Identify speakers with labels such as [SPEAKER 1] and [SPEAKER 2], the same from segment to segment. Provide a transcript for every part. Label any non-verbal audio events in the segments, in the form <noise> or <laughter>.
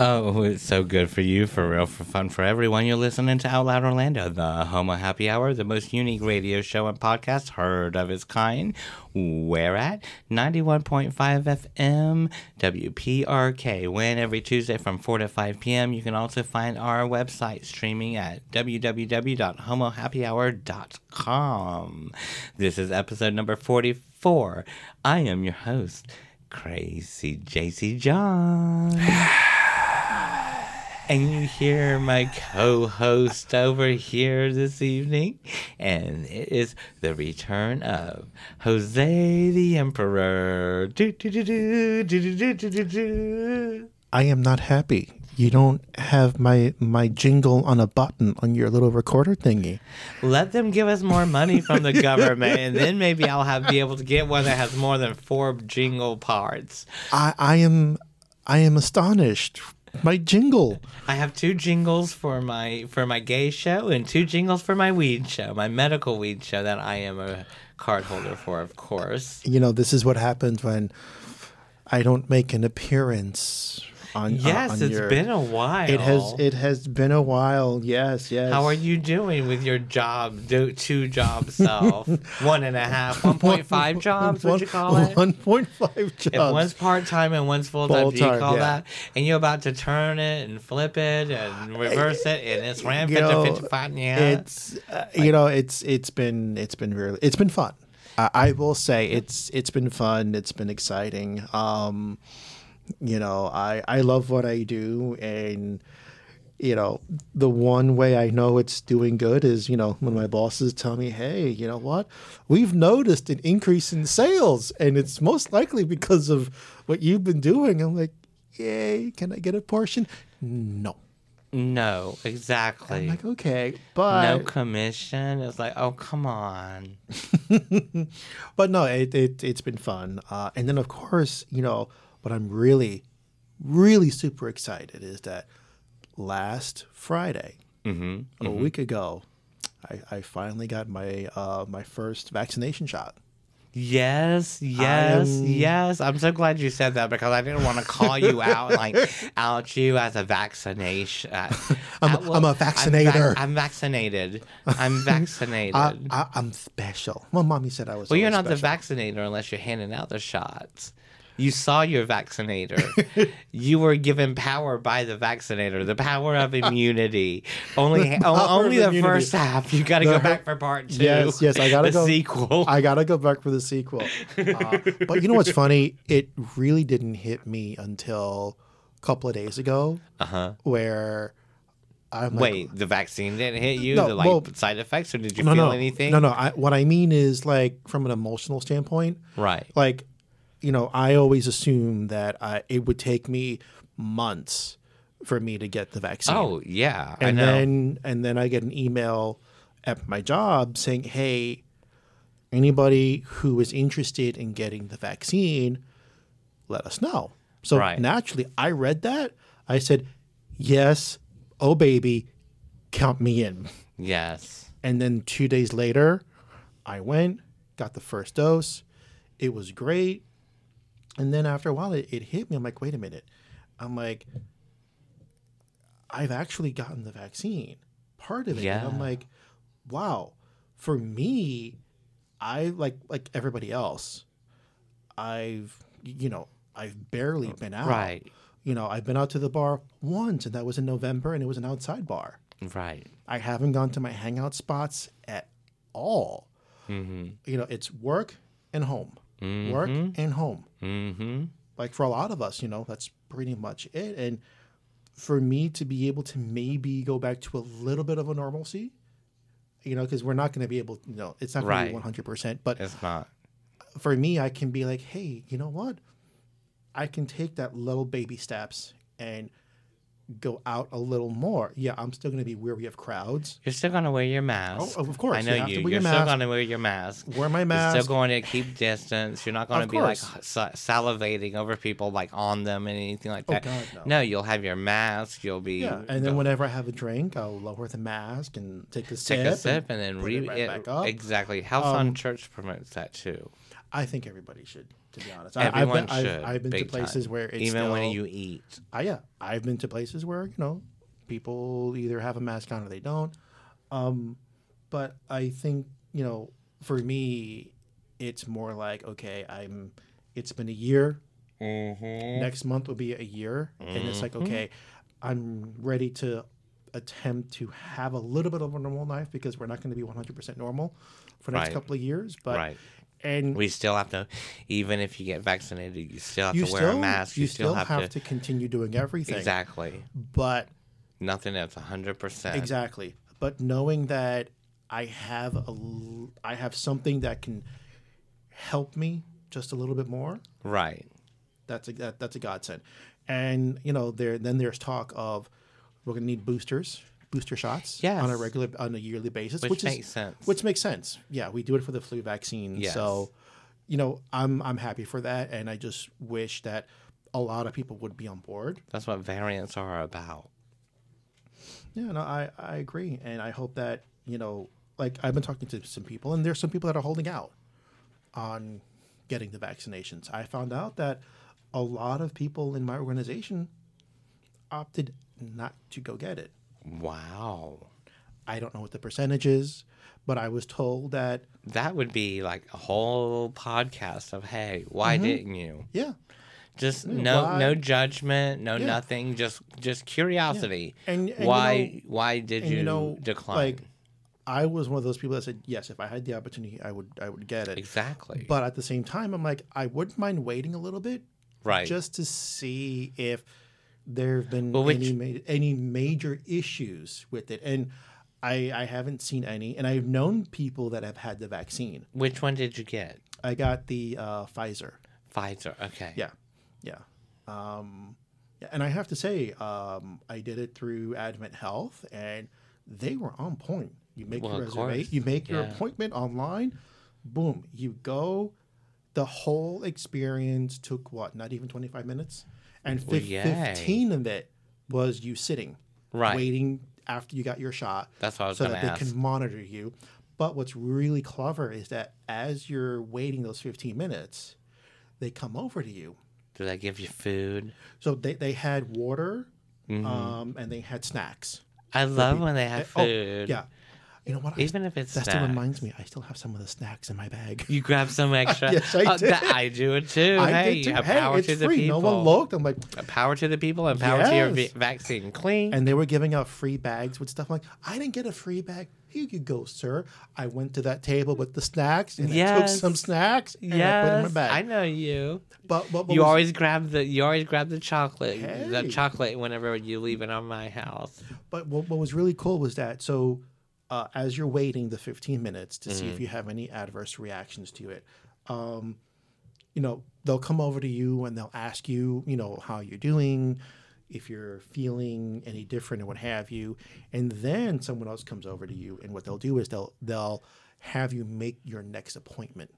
[SPEAKER 1] Oh, it's so good for you, for real, for fun for everyone. You're listening to Out Loud Orlando, the Homo Happy Hour, the most unique radio show and podcast heard of its kind. Where at 91.5 FM WPRK. When every Tuesday from 4 to 5 p.m. You can also find our website streaming at www.homohappyhour.com. This is episode number 44. I am your host, Crazy JC John. <sighs> <laughs> and you hear my co-host over here this evening, and it is the return of Jose the Emperor. Do, do, do,
[SPEAKER 2] I am not happy. You don't have my my jingle on a button on your little recorder thingy.
[SPEAKER 1] Let them give us more money from the government, and then <laughs> maybe I'll have be able to get one that has more than four jingle parts.
[SPEAKER 2] I, I am I am astonished my jingle.
[SPEAKER 1] I have two jingles for my for my gay show and two jingles for my weed show, my medical weed show that I am a card holder for, of course.
[SPEAKER 2] You know, this is what happens when I don't make an appearance on
[SPEAKER 1] Yes,
[SPEAKER 2] on
[SPEAKER 1] it's
[SPEAKER 2] your-
[SPEAKER 1] been a while.
[SPEAKER 2] It has it has been a while. Yes, yes.
[SPEAKER 1] How are you doing with your job, do, two job <laughs> self? One and a half, 1.5 <laughs> jobs, would you call it?
[SPEAKER 2] One point five jobs.
[SPEAKER 1] If one's part time and one's full time, do you call
[SPEAKER 2] yeah.
[SPEAKER 1] that? And you're about to turn it and flip it and <sighs> reverse it, and it's rampant
[SPEAKER 2] you know,
[SPEAKER 1] to 55. Yeah.
[SPEAKER 2] It's uh, you know it's it's been it's been really it's been fun. I, I will say it's it's been fun. It's been exciting. Um, you know I I love what I do and. You know, the one way I know it's doing good is, you know, when my bosses tell me, hey, you know what? We've noticed an increase in sales, and it's most likely because of what you've been doing. I'm like, yay, can I get a portion? No.
[SPEAKER 1] no, exactly.
[SPEAKER 2] I'm like, okay, but
[SPEAKER 1] no commission. It's like, oh, come on. <laughs>
[SPEAKER 2] but no, it, it it's been fun. Uh, and then of course, you know, what I'm really, really super excited is that last Friday,
[SPEAKER 1] Mm-hmm.
[SPEAKER 2] a week ago, I, I finally got my uh, my first vaccination shot.
[SPEAKER 1] Yes, yes,
[SPEAKER 2] am-
[SPEAKER 1] yes. I'm so glad you said that because I didn't want to call you out like <laughs> out you as a vaccination. Uh,
[SPEAKER 2] I'm- <laughs>
[SPEAKER 1] uh,
[SPEAKER 2] I'm a
[SPEAKER 1] I'm vac-
[SPEAKER 2] vaccinator.
[SPEAKER 1] I'm, vaccinated. I'm <laughs> vaccinated.
[SPEAKER 2] I, I'm special. My mommy said I was.
[SPEAKER 1] well, you're not the vaccinator unless you're handing out the shots. You saw your vaccinator. <laughs> you were given power by the vaccinator, the power of immunity. <laughs> Only, <laughs>
[SPEAKER 2] power
[SPEAKER 1] only the
[SPEAKER 2] immunity.
[SPEAKER 1] first half. You got to go
[SPEAKER 2] The-
[SPEAKER 1] back for part two.
[SPEAKER 2] Yes, yes, I gotta go.
[SPEAKER 1] sequel.
[SPEAKER 2] I gotta go back for the sequel. Uh, but you know what's funny? It really didn't hit me until a couple of days ago,
[SPEAKER 1] Uh huh.
[SPEAKER 2] where I'm like,
[SPEAKER 1] Wait, the vaccine didn't hit you?
[SPEAKER 2] No,
[SPEAKER 1] the like
[SPEAKER 2] well-
[SPEAKER 1] side effects, or did you
[SPEAKER 2] no,
[SPEAKER 1] feel
[SPEAKER 2] no,
[SPEAKER 1] anything?
[SPEAKER 2] No, no. I, what I mean is like from an emotional standpoint,
[SPEAKER 1] Right.
[SPEAKER 2] like you know, I always assumed that I, it would take me months for me to get the vaccine.
[SPEAKER 1] Oh yeah, I
[SPEAKER 2] and
[SPEAKER 1] know.
[SPEAKER 2] then and then I get an email at my job saying, "Hey, anybody who is interested in getting the vaccine, let us know." So
[SPEAKER 1] Right.
[SPEAKER 2] naturally, I read that. I said, "Yes, oh baby, count me in."
[SPEAKER 1] yes.
[SPEAKER 2] And then 2 days later, I went, got the first dose. It was great. And then after a while it, it hit me. I'm like, "Wait a minute." I'm like, I've actually gotten the vaccine. Part of it. And I'm like, wow. For me, I like like everybody else. I've you know, I've barely been out.
[SPEAKER 1] Right.
[SPEAKER 2] You know, I've been out to the bar once and that was in November and it was an outside bar.
[SPEAKER 1] Right.
[SPEAKER 2] I haven't gone to my hangout spots at all.
[SPEAKER 1] Mm-hmm.
[SPEAKER 2] You know, it's work and home. Work and home
[SPEAKER 1] Mm-hmm.
[SPEAKER 2] like for a lot of us, you know, that's pretty much it. And for me to be able to maybe go back to a little bit of a normalcy, you know, because we're not going to be able, you know, it's not going to
[SPEAKER 1] Right.
[SPEAKER 2] be one hundred percent. But
[SPEAKER 1] It's not.
[SPEAKER 2] for me, I can be like, hey, you know what? I can take that little baby steps and go out a little more. Yeah, I'm still going to be where of crowds.
[SPEAKER 1] You're still gonna wear your mask.
[SPEAKER 2] Oh, of course,
[SPEAKER 1] I
[SPEAKER 2] you
[SPEAKER 1] know
[SPEAKER 2] have
[SPEAKER 1] you.
[SPEAKER 2] to wear
[SPEAKER 1] You're
[SPEAKER 2] your
[SPEAKER 1] still gonna wear your mask.
[SPEAKER 2] Wear my mask.
[SPEAKER 1] You're still going to keep distance. You're not going to be like
[SPEAKER 2] course.
[SPEAKER 1] sa- salivating over people like on them and anything like that.
[SPEAKER 2] Oh,
[SPEAKER 1] that.
[SPEAKER 2] God, no.
[SPEAKER 1] you'll have your mask. You'll be
[SPEAKER 2] yeah, and then whenever I have a drink, I'll lower the mask and take a
[SPEAKER 1] take
[SPEAKER 2] sip.
[SPEAKER 1] Take a sip and then
[SPEAKER 2] put
[SPEAKER 1] re
[SPEAKER 2] it right
[SPEAKER 1] it-
[SPEAKER 2] back up.
[SPEAKER 1] exactly. House
[SPEAKER 2] Um,
[SPEAKER 1] on Church promotes that too.
[SPEAKER 2] I think everybody should, to be honest. I,
[SPEAKER 1] Everyone
[SPEAKER 2] I've been,
[SPEAKER 1] should.
[SPEAKER 2] I've, I've been to places
[SPEAKER 1] time.
[SPEAKER 2] where it's
[SPEAKER 1] even when you eat.
[SPEAKER 2] I, yeah, I've been to places where you know people either have a mask on or they don't. Um, but I think you know, for me, it's more like okay, I'm. It's been a year.
[SPEAKER 1] Mm-hmm.
[SPEAKER 2] Next month will be a year, and it's like okay, I'm ready to attempt to have a little bit of a normal life because we're not going to be 100% normal for the next
[SPEAKER 1] Right.
[SPEAKER 2] couple of years. But
[SPEAKER 1] Right.
[SPEAKER 2] And
[SPEAKER 1] We still have to, even if you get vaccinated, you still have
[SPEAKER 2] you
[SPEAKER 1] to wear
[SPEAKER 2] still
[SPEAKER 1] a mask.
[SPEAKER 2] you, still have, to, continue doing everything.
[SPEAKER 1] Exactly.
[SPEAKER 2] But
[SPEAKER 1] Nothing that's 100%.
[SPEAKER 2] Exactly. But knowing that I have a i have something that can help me just a little bit more,
[SPEAKER 1] Right.
[SPEAKER 2] that's a that, that's a godsend. And you know, there then there's talk of we're going to need boosters, booster shots
[SPEAKER 1] Yes.
[SPEAKER 2] on a regular on a yearly basis,
[SPEAKER 1] Which
[SPEAKER 2] which,
[SPEAKER 1] makes
[SPEAKER 2] is,
[SPEAKER 1] sense.
[SPEAKER 2] Which makes sense. Yeah, we do it for the flu vaccine.
[SPEAKER 1] Yes.
[SPEAKER 2] So, you know, I'm I'm happy for that and I just wish that a lot of people would be on board.
[SPEAKER 1] That's what variants are about.
[SPEAKER 2] Yeah, no, I, I agree. And I hope that, you know, like I've been talking to some people, and there's some people that are holding out on getting the vaccinations. I found out that a lot of people in my organization opted not to go get it.
[SPEAKER 1] Wow.
[SPEAKER 2] I don't know what the percentage is, but I was told that,
[SPEAKER 1] That would be like a whole podcast of, hey, why mm-hmm. didn't you?
[SPEAKER 2] yeah.
[SPEAKER 1] Just no
[SPEAKER 2] why-
[SPEAKER 1] no judgment, no
[SPEAKER 2] Yeah.
[SPEAKER 1] nothing, just just curiosity.
[SPEAKER 2] And- and, you
[SPEAKER 1] why
[SPEAKER 2] know-
[SPEAKER 1] why did you,
[SPEAKER 2] you know,
[SPEAKER 1] decline?
[SPEAKER 2] like I was one of those people that said, yes, if I had the opportunity, I would I would get it.
[SPEAKER 1] exactly.
[SPEAKER 2] But at the same time, I'm like, I wouldn't mind waiting a little bit
[SPEAKER 1] right.
[SPEAKER 2] just to see if there have been
[SPEAKER 1] Well, which-
[SPEAKER 2] any ma- any major issues with it, and I I haven't seen any, and I've known people that have had the vaccine.
[SPEAKER 1] Which one did you get?
[SPEAKER 2] I got the uh, Pfizer.
[SPEAKER 1] Pfizer. Okay.
[SPEAKER 2] Yeah, yeah, um, yeah, and I have to say, um, I did it through Advent Health, and they were on point. You make
[SPEAKER 1] Well,
[SPEAKER 2] your reservation, you make your
[SPEAKER 1] Yeah.
[SPEAKER 2] appointment online, boom, you go. The whole experience took what? Not even twenty five minutes, and
[SPEAKER 1] Well,
[SPEAKER 2] fif-
[SPEAKER 1] yay.
[SPEAKER 2] fifteen of it was you sitting,
[SPEAKER 1] Right.
[SPEAKER 2] waiting after you got your shot.
[SPEAKER 1] That's what I was
[SPEAKER 2] so that they can monitor you. But what's really clever is that as you're waiting those fifteen minutes, they come over to you
[SPEAKER 1] Do they give you food?
[SPEAKER 2] so they, they had water,
[SPEAKER 1] Mm-hmm.
[SPEAKER 2] um, and they had snacks.
[SPEAKER 1] I love when they have
[SPEAKER 2] Oh,
[SPEAKER 1] food.
[SPEAKER 2] yeah. You know what? I-
[SPEAKER 1] Even if it's
[SPEAKER 2] that still reminds me, I still have some of the snacks in my bag.
[SPEAKER 1] You grab some <laughs> extra.
[SPEAKER 2] Yes, I
[SPEAKER 1] Oh,
[SPEAKER 2] did.
[SPEAKER 1] that- I do it too.
[SPEAKER 2] I
[SPEAKER 1] hey,
[SPEAKER 2] did too. Hey,
[SPEAKER 1] power
[SPEAKER 2] it's
[SPEAKER 1] to the
[SPEAKER 2] free.
[SPEAKER 1] people.
[SPEAKER 2] No one looked. I'm like,
[SPEAKER 1] Power to the people and power to your
[SPEAKER 2] Yes.
[SPEAKER 1] va- vaccine. Clean.
[SPEAKER 2] and they were giving out free bags with stuff. I'm like, I didn't get a free bag. Here you go, sir. I went to that table with the snacks and I took some snacks and I put in my bag.
[SPEAKER 1] I know you.
[SPEAKER 2] But, but what
[SPEAKER 1] You
[SPEAKER 2] was-
[SPEAKER 1] always grab the you always grab the chocolate the chocolate whenever you leave it on my house.
[SPEAKER 2] But what, what was really cool was that so uh, as you're waiting the 15 minutes to
[SPEAKER 1] Mm-hmm.
[SPEAKER 2] see if you have any adverse reactions to it, um, you know, they'll come over to you and they'll ask you, you know, how you're doing, if you're feeling any different or what have you, and then someone else comes over to you and what they'll do is they'll they'll have you make your next appointment.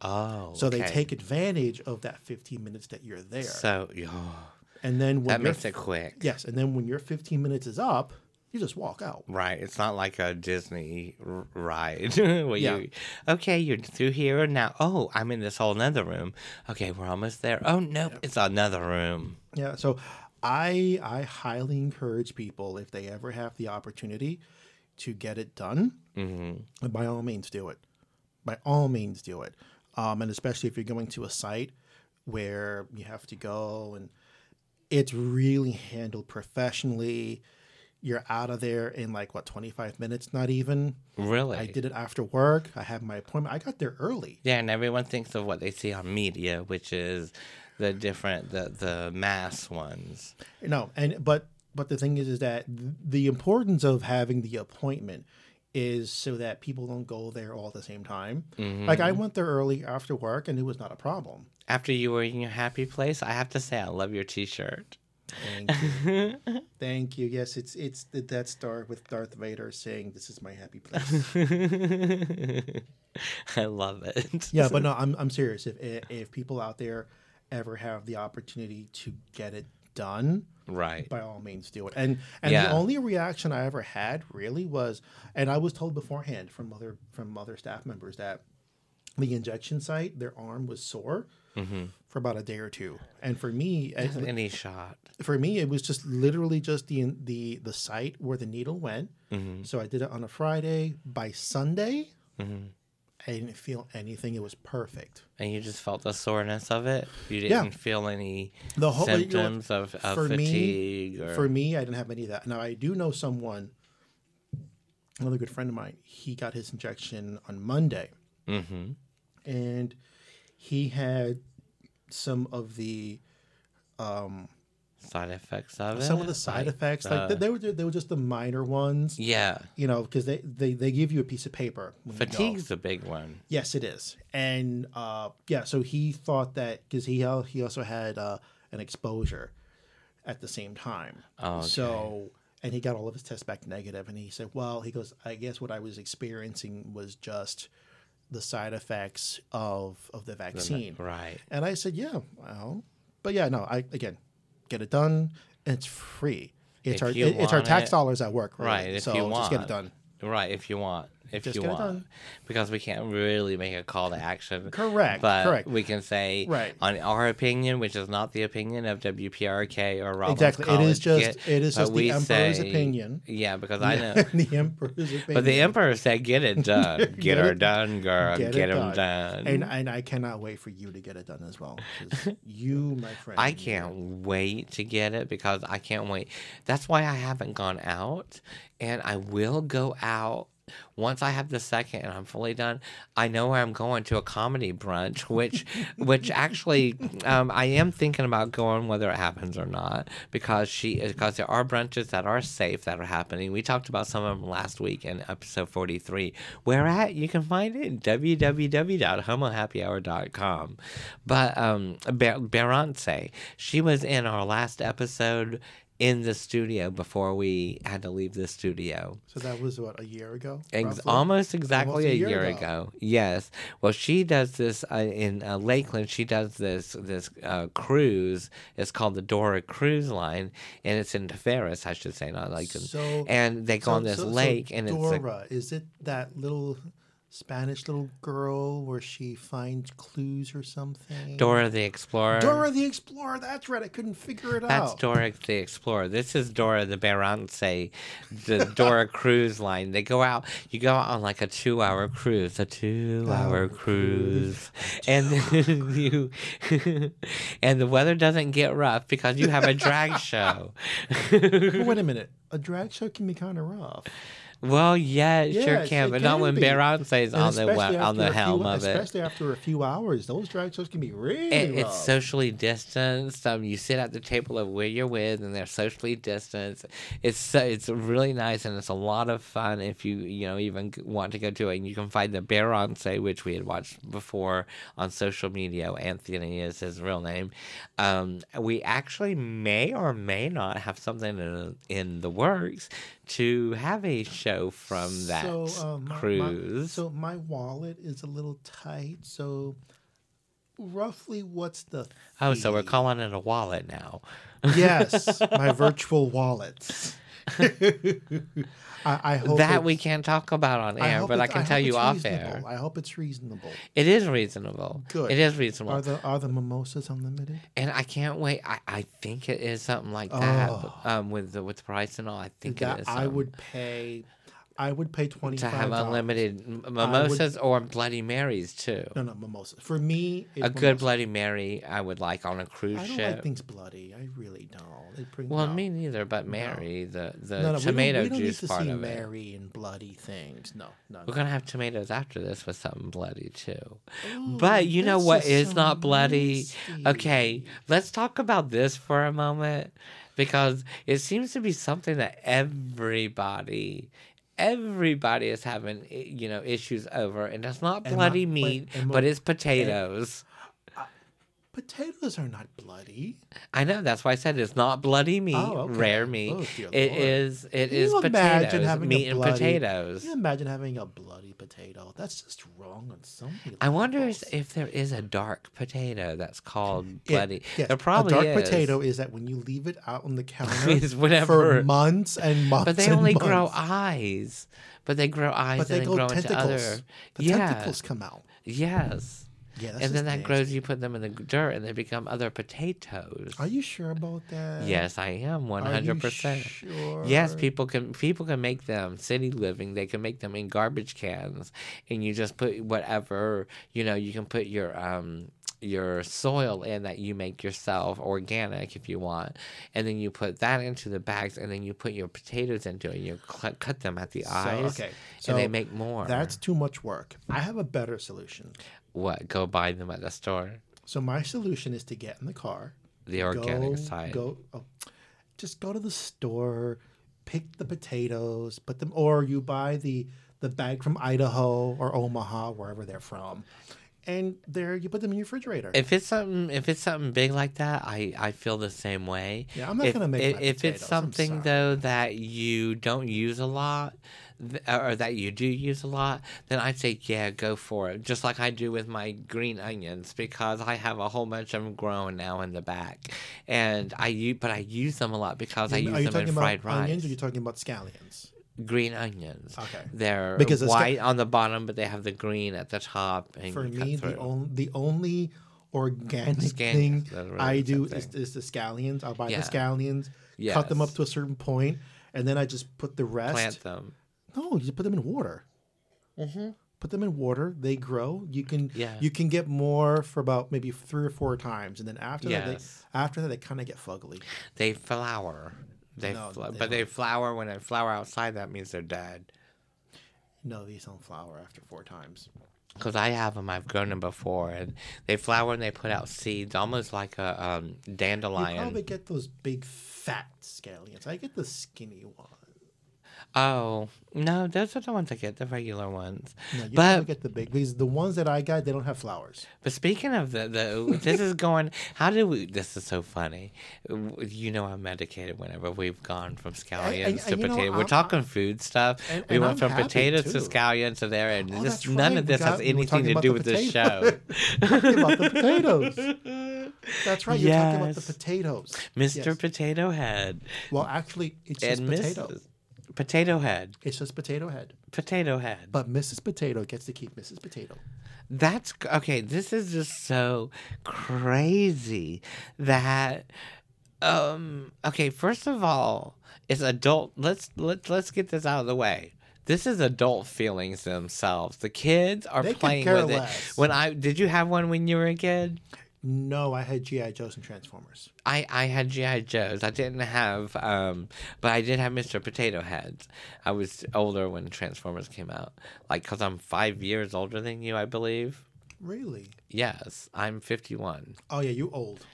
[SPEAKER 1] Oh,
[SPEAKER 2] So they take advantage of that 15 minutes that you're there.
[SPEAKER 1] so oh,
[SPEAKER 2] and then when
[SPEAKER 1] that makes it quick.
[SPEAKER 2] Yes, and then when your 15 minutes is up, you just walk out.
[SPEAKER 1] Right, it's not like a Disney r- ride <laughs> where
[SPEAKER 2] Yeah.
[SPEAKER 1] you, okay, you're through here now. Oh, I'm in this whole another room. Okay, we're almost there. Oh nope, it's another room.
[SPEAKER 2] Yeah, so I I highly encourage people if they ever have the opportunity to get it done, mm-hmm. by all means do it. By all means do it, um, and especially if you're going to a site where you have to go and it's really handled professionally. You're out of there in like what 25 minutes, not even.
[SPEAKER 1] Really?
[SPEAKER 2] I did it after work. I had my appointment. I got there early.
[SPEAKER 1] Yeah, and everyone thinks of what they see on media, which is the different the the mass ones.
[SPEAKER 2] No, and but but the thing is, is that the importance of having the appointment is so that people don't go there all at the same time. Mm-hmm. Like I went there early after work, and it was not a problem.
[SPEAKER 1] After you were in your happy place, I have to say I love your T-shirt.
[SPEAKER 2] Thank you, <laughs> thank you. Yes, it's it's the Death Star with Darth Vader saying, "This is my happy place." <laughs>
[SPEAKER 1] I love it.
[SPEAKER 2] yeah, but no, <laughs> I'm I'm serious. If if people out there ever have the opportunity to get it done,
[SPEAKER 1] right.
[SPEAKER 2] by all means do it. And and
[SPEAKER 1] Yeah.
[SPEAKER 2] the only reaction I ever had really was, and I was told beforehand from other from other staff members that the injection site, their arm was sore
[SPEAKER 1] Mm-hmm.
[SPEAKER 2] for about a day or two. And for me,
[SPEAKER 1] Any shot.
[SPEAKER 2] for me, it was just literally just the the the site where the needle went.
[SPEAKER 1] Mm-hmm.
[SPEAKER 2] So I did it on a Friday. By Sunday, I didn't feel anything. It was perfect.
[SPEAKER 1] And you just felt the soreness of it? You didn't feel any
[SPEAKER 2] The whole- you know
[SPEAKER 1] symptoms of, of
[SPEAKER 2] For me-
[SPEAKER 1] fatigue? or...
[SPEAKER 2] For me, I didn't have any of that. Now I do know someone, another good friend of mine. He got his injection on Monday,
[SPEAKER 1] mm-hmm.
[SPEAKER 2] and he had some of the um,
[SPEAKER 1] Side effects of it?
[SPEAKER 2] some of the side
[SPEAKER 1] Like,
[SPEAKER 2] effects.
[SPEAKER 1] uh,
[SPEAKER 2] like they were they were just the minor ones.
[SPEAKER 1] Yeah.
[SPEAKER 2] You know, because they, they they give you a piece of paper. when you go.
[SPEAKER 1] Fatigue's a big one.
[SPEAKER 2] Yes, it is, and uh, yeah. So he thought that because he he also had uh, an exposure at the same time.
[SPEAKER 1] Oh, okay.
[SPEAKER 2] So and he got all of his tests back negative, and he said, "Well, he goes, I guess what I was experiencing was just the side effects of of the vaccine."
[SPEAKER 1] Right.
[SPEAKER 2] And I said, "Yeah, well, but yeah, no. I again get it done. It's free. It's
[SPEAKER 1] If
[SPEAKER 2] our it- it's our tax
[SPEAKER 1] it-
[SPEAKER 2] dollars at work, really.
[SPEAKER 1] Right. If
[SPEAKER 2] so
[SPEAKER 1] you want.
[SPEAKER 2] just get it done.
[SPEAKER 1] Right. If you want. If
[SPEAKER 2] Just
[SPEAKER 1] you
[SPEAKER 2] get
[SPEAKER 1] want.
[SPEAKER 2] done.
[SPEAKER 1] Because we can't really make a call to action.
[SPEAKER 2] Correct,
[SPEAKER 1] But
[SPEAKER 2] correct.
[SPEAKER 1] we can say,
[SPEAKER 2] Right.
[SPEAKER 1] on our opinion, which is not the opinion of WPRK or Rollins
[SPEAKER 2] Exactly. It is just-
[SPEAKER 1] Get-
[SPEAKER 2] it is just the emperor's
[SPEAKER 1] say-
[SPEAKER 2] opinion.
[SPEAKER 1] Yeah, because I know. <laughs>
[SPEAKER 2] the emperor's opinion. <laughs>
[SPEAKER 1] But the emperor said, "Get it done. <laughs> Get,
[SPEAKER 2] Get
[SPEAKER 1] her
[SPEAKER 2] it-
[SPEAKER 1] done, girl. Get,
[SPEAKER 2] it
[SPEAKER 1] him done."
[SPEAKER 2] And and I cannot wait for you to get it done as well. you, my friend,
[SPEAKER 1] I can't wait to get it because I can't wait. That's why I haven't gone out, and I will go out once I have the second and I'm fully done. I know where I'm going to a comedy brunch, which, which actually, um, I am thinking about going whether it happens or not because she because there are brunches that are safe that are happening. We talked about some of them last week in episode 43. Where at you can find it www.homohappyhour.com. But um, she was in our last episode in the studio before we had to leave the studio.
[SPEAKER 2] So that was what a year ago.
[SPEAKER 1] Ex- almost exactly
[SPEAKER 2] Almost
[SPEAKER 1] a year,
[SPEAKER 2] year
[SPEAKER 1] ago.
[SPEAKER 2] ago.
[SPEAKER 1] Yes. Well, she does this uh, in uh, Lakeland. She does this this uh, cruise. It's called the Dora Cruise Line, and it's in Ferris, I should say, not Lakeland.
[SPEAKER 2] So-
[SPEAKER 1] and they go
[SPEAKER 2] So-
[SPEAKER 1] on this
[SPEAKER 2] so-
[SPEAKER 1] lake, and it's a,
[SPEAKER 2] Dora. is it that little Spanish little girl where she finds clues or something?
[SPEAKER 1] Dora the Explorer.
[SPEAKER 2] Dora the Explorer. That's right. I couldn't figure it
[SPEAKER 1] That's
[SPEAKER 2] out.
[SPEAKER 1] That's Dora the Explorer. This is Dora the Berance, the <laughs> Dora cruise line. They go out. You go out on like a two-hour cruise, a two-hour oh,
[SPEAKER 2] Hour
[SPEAKER 1] cruise, and then <laughs> you, <laughs> and the weather doesn't get rough because you have a drag show.
[SPEAKER 2] Wait a minute. A drag show can be kind of rough.
[SPEAKER 1] Well, yeah, it sure can,
[SPEAKER 2] it
[SPEAKER 1] but not when
[SPEAKER 2] be.
[SPEAKER 1] Is
[SPEAKER 2] And
[SPEAKER 1] on the
[SPEAKER 2] especially
[SPEAKER 1] on the
[SPEAKER 2] a few-
[SPEAKER 1] helm of it.
[SPEAKER 2] Especially after a few hours, those drag shows can be really
[SPEAKER 1] It, it's socially distanced. Um, you sit at the table of where you're with, and they're socially distanced. It's so, it's really nice, and it's a lot of fun if you you know even want to go to it. And you can find the Berance, which we had watched before on social media. Anthony is his real name. Um, we actually may or may not have something in, in the works to have a show from that
[SPEAKER 2] so, uh, my- my-
[SPEAKER 1] cruise.
[SPEAKER 2] so my wallet is a little tight. So roughly, what's the?
[SPEAKER 1] oh, so we're calling it a wallet now.
[SPEAKER 2] Yes, <laughs> my virtual wallet. <laughs> I, I hope
[SPEAKER 1] that we can't talk about on air,
[SPEAKER 2] hope
[SPEAKER 1] but I can tell
[SPEAKER 2] hope
[SPEAKER 1] you off
[SPEAKER 2] reasonable.
[SPEAKER 1] air.
[SPEAKER 2] I hope it's reasonable.
[SPEAKER 1] It is reasonable.
[SPEAKER 2] Good.
[SPEAKER 1] It is reasonable.
[SPEAKER 2] Are the are the mimosas unlimited?
[SPEAKER 1] and I can't wait. I, I think it is something like that.
[SPEAKER 2] Oh.
[SPEAKER 1] Um, with the with the price and all, I think it
[SPEAKER 2] That
[SPEAKER 1] is.
[SPEAKER 2] I would pay. I would pay twenty
[SPEAKER 1] to have unlimited mimosas or Bloody Marys too.
[SPEAKER 2] No, no mimosas. For me, it's
[SPEAKER 1] A good
[SPEAKER 2] mimosas.
[SPEAKER 1] Bloody Mary, I would like on a cruise ship.
[SPEAKER 2] I don't like things bloody. I really don't. They bring
[SPEAKER 1] well,
[SPEAKER 2] no.
[SPEAKER 1] me neither, but Mary, the the
[SPEAKER 2] No, no,
[SPEAKER 1] tomato
[SPEAKER 2] we don't, we don't
[SPEAKER 1] juice part
[SPEAKER 2] see
[SPEAKER 1] of it.
[SPEAKER 2] Mary and bloody things. No, no.
[SPEAKER 1] We're
[SPEAKER 2] no.
[SPEAKER 1] gonna have tomatoes after this with something bloody too.
[SPEAKER 2] Ooh,
[SPEAKER 1] But you know what
[SPEAKER 2] is
[SPEAKER 1] is
[SPEAKER 2] so
[SPEAKER 1] not bloody?
[SPEAKER 2] nasty.
[SPEAKER 1] Okay, let's talk about this for a moment because it seems to be something that everybody everybody is having you know issues over and it's not bloody meat but it's potatoes
[SPEAKER 2] Potatoes are not bloody.
[SPEAKER 1] I know that's why I said it's not bloody meat,
[SPEAKER 2] Oh, okay.
[SPEAKER 1] rare meat.
[SPEAKER 2] Oh,
[SPEAKER 1] It
[SPEAKER 2] Lord.
[SPEAKER 1] is. It
[SPEAKER 2] imagine
[SPEAKER 1] potatoes,
[SPEAKER 2] having
[SPEAKER 1] meat
[SPEAKER 2] a
[SPEAKER 1] and potatoes.
[SPEAKER 2] Can you imagine having a bloody potato? That's just wrong on so many
[SPEAKER 1] I wonder
[SPEAKER 2] levels.
[SPEAKER 1] if there is a dark potato that's called
[SPEAKER 2] It-
[SPEAKER 1] bloody.
[SPEAKER 2] yes,
[SPEAKER 1] there probably
[SPEAKER 2] a dark
[SPEAKER 1] is.
[SPEAKER 2] potato is that when you leave it out on the <laughs> counter for months and months,
[SPEAKER 1] But they
[SPEAKER 2] and
[SPEAKER 1] only grow eyes. But they grow eyes
[SPEAKER 2] But they
[SPEAKER 1] and then
[SPEAKER 2] go
[SPEAKER 1] grow into
[SPEAKER 2] tentacles.
[SPEAKER 1] other.
[SPEAKER 2] The
[SPEAKER 1] yeah.
[SPEAKER 2] tentacles come out.
[SPEAKER 1] Yes.
[SPEAKER 2] Yeah,
[SPEAKER 1] and then that grows. You put them in the dirt, and they become other potatoes.
[SPEAKER 2] Are you sure about that?
[SPEAKER 1] Yes, I am one
[SPEAKER 2] Are you
[SPEAKER 1] hundred percent.
[SPEAKER 2] Sure.
[SPEAKER 1] Yes, people can people can make them city living. They can make them in garbage cans, and you just put whatever you know. You can put your um your soil in that you make yourself organic if you want, and then you put that into the bags, and then you put your potatoes into it. And you cl- cut them at the
[SPEAKER 2] So,
[SPEAKER 1] eyes,
[SPEAKER 2] okay,
[SPEAKER 1] and they make more.
[SPEAKER 2] That's too much work. I have a better solution.
[SPEAKER 1] What go buy them at the store.
[SPEAKER 2] So my solution is to get in the car,
[SPEAKER 1] The organic
[SPEAKER 2] go,
[SPEAKER 1] side.
[SPEAKER 2] Go, oh, just go to the store, pick the potatoes, put them, or you buy the the bag from Idaho or Omaha, wherever they're from, and there you put them in your refrigerator.
[SPEAKER 1] If it's something, if it's something big like that, I, I feel the same way.
[SPEAKER 2] Yeah, I'm not
[SPEAKER 1] if,
[SPEAKER 2] gonna make
[SPEAKER 1] If, if it's something though that you don't use a lot, th- uh, or that you do use a lot, then I'd say yeah, go for it. Just like I do with my green onions, because I have a whole bunch of them growing now in the back, and I use, but I use them a lot because I use them in fried rice.
[SPEAKER 2] Are you talking about onions or are you talking about scallions?
[SPEAKER 1] Green onions.
[SPEAKER 2] Okay.
[SPEAKER 1] They're
[SPEAKER 2] Because the sca-
[SPEAKER 1] white on the bottom, but they have the green at the top. And
[SPEAKER 2] For
[SPEAKER 1] you cut
[SPEAKER 2] me, the
[SPEAKER 1] through.
[SPEAKER 2] only the only organic
[SPEAKER 1] Scallions,
[SPEAKER 2] thing
[SPEAKER 1] really
[SPEAKER 2] I do is, is the scallions. I'll buy
[SPEAKER 1] Yeah.
[SPEAKER 2] the scallions, cut them up to a certain point, and then I just put the rest.
[SPEAKER 1] plant them.
[SPEAKER 2] No, you put them in water. Mm-hmm. Put them in water. They grow. You can
[SPEAKER 1] Yeah.
[SPEAKER 2] you can get more for about maybe three or four times, and then after that, they, after that, they kind of get fugly.
[SPEAKER 1] They flower. They,
[SPEAKER 2] No,
[SPEAKER 1] fl-
[SPEAKER 2] they
[SPEAKER 1] but they flower when they flower outside. That means they're dead.
[SPEAKER 2] No, these don't flower after four times.
[SPEAKER 1] Because I have them, I've grown them before, and they flower and they put out seeds, almost like a um,
[SPEAKER 2] You
[SPEAKER 1] dandelion.
[SPEAKER 2] probably get those big fat scallions. I get the skinny one.
[SPEAKER 1] Oh no, those are the ones I get, the regular ones.
[SPEAKER 2] No, you
[SPEAKER 1] but
[SPEAKER 2] probably get the big because the ones that I got they don't have flowers.
[SPEAKER 1] But speaking of the, the this is going. How do we? This is so funny. You know, I'm medicated whenever we've gone from scallions to
[SPEAKER 2] and you know,
[SPEAKER 1] potato. We're
[SPEAKER 2] I'm-
[SPEAKER 1] talking food stuff.
[SPEAKER 2] And-
[SPEAKER 1] we
[SPEAKER 2] and
[SPEAKER 1] went
[SPEAKER 2] I'm
[SPEAKER 1] from potatoes to scallions to there, and
[SPEAKER 2] Oh,
[SPEAKER 1] this none
[SPEAKER 2] right.
[SPEAKER 1] of this has
[SPEAKER 2] got- were
[SPEAKER 1] anything to do with this show. <laughs>
[SPEAKER 2] talking about the potatoes. That's right. You're talking about the potatoes,
[SPEAKER 1] Mr.
[SPEAKER 2] Yes.
[SPEAKER 1] Potato Head
[SPEAKER 2] Well, actually, it's just
[SPEAKER 1] and
[SPEAKER 2] potato.
[SPEAKER 1] Mrs. Potato Head.
[SPEAKER 2] It's just potato head.
[SPEAKER 1] Potato Head.
[SPEAKER 2] But Mrs. Potato gets to keep Mrs. Potato.
[SPEAKER 1] That's okay. This is just so crazy that um okay, first of all, it's adult let's let's let's get this out of the way. This is adult feelings themselves. The kids are
[SPEAKER 2] They
[SPEAKER 1] playing with
[SPEAKER 2] less.
[SPEAKER 1] it. When I did you have one when you were a kid?
[SPEAKER 2] No, I had GI Joes and Transformers.
[SPEAKER 1] I, I had GI Joes. I didn't have, um, but I did have Mr. Potato Heads. I was older when Transformers came out, like because I'm five years older than you, I believe.
[SPEAKER 2] Really?
[SPEAKER 1] Yes, I'm 51.
[SPEAKER 2] Oh yeah, you old.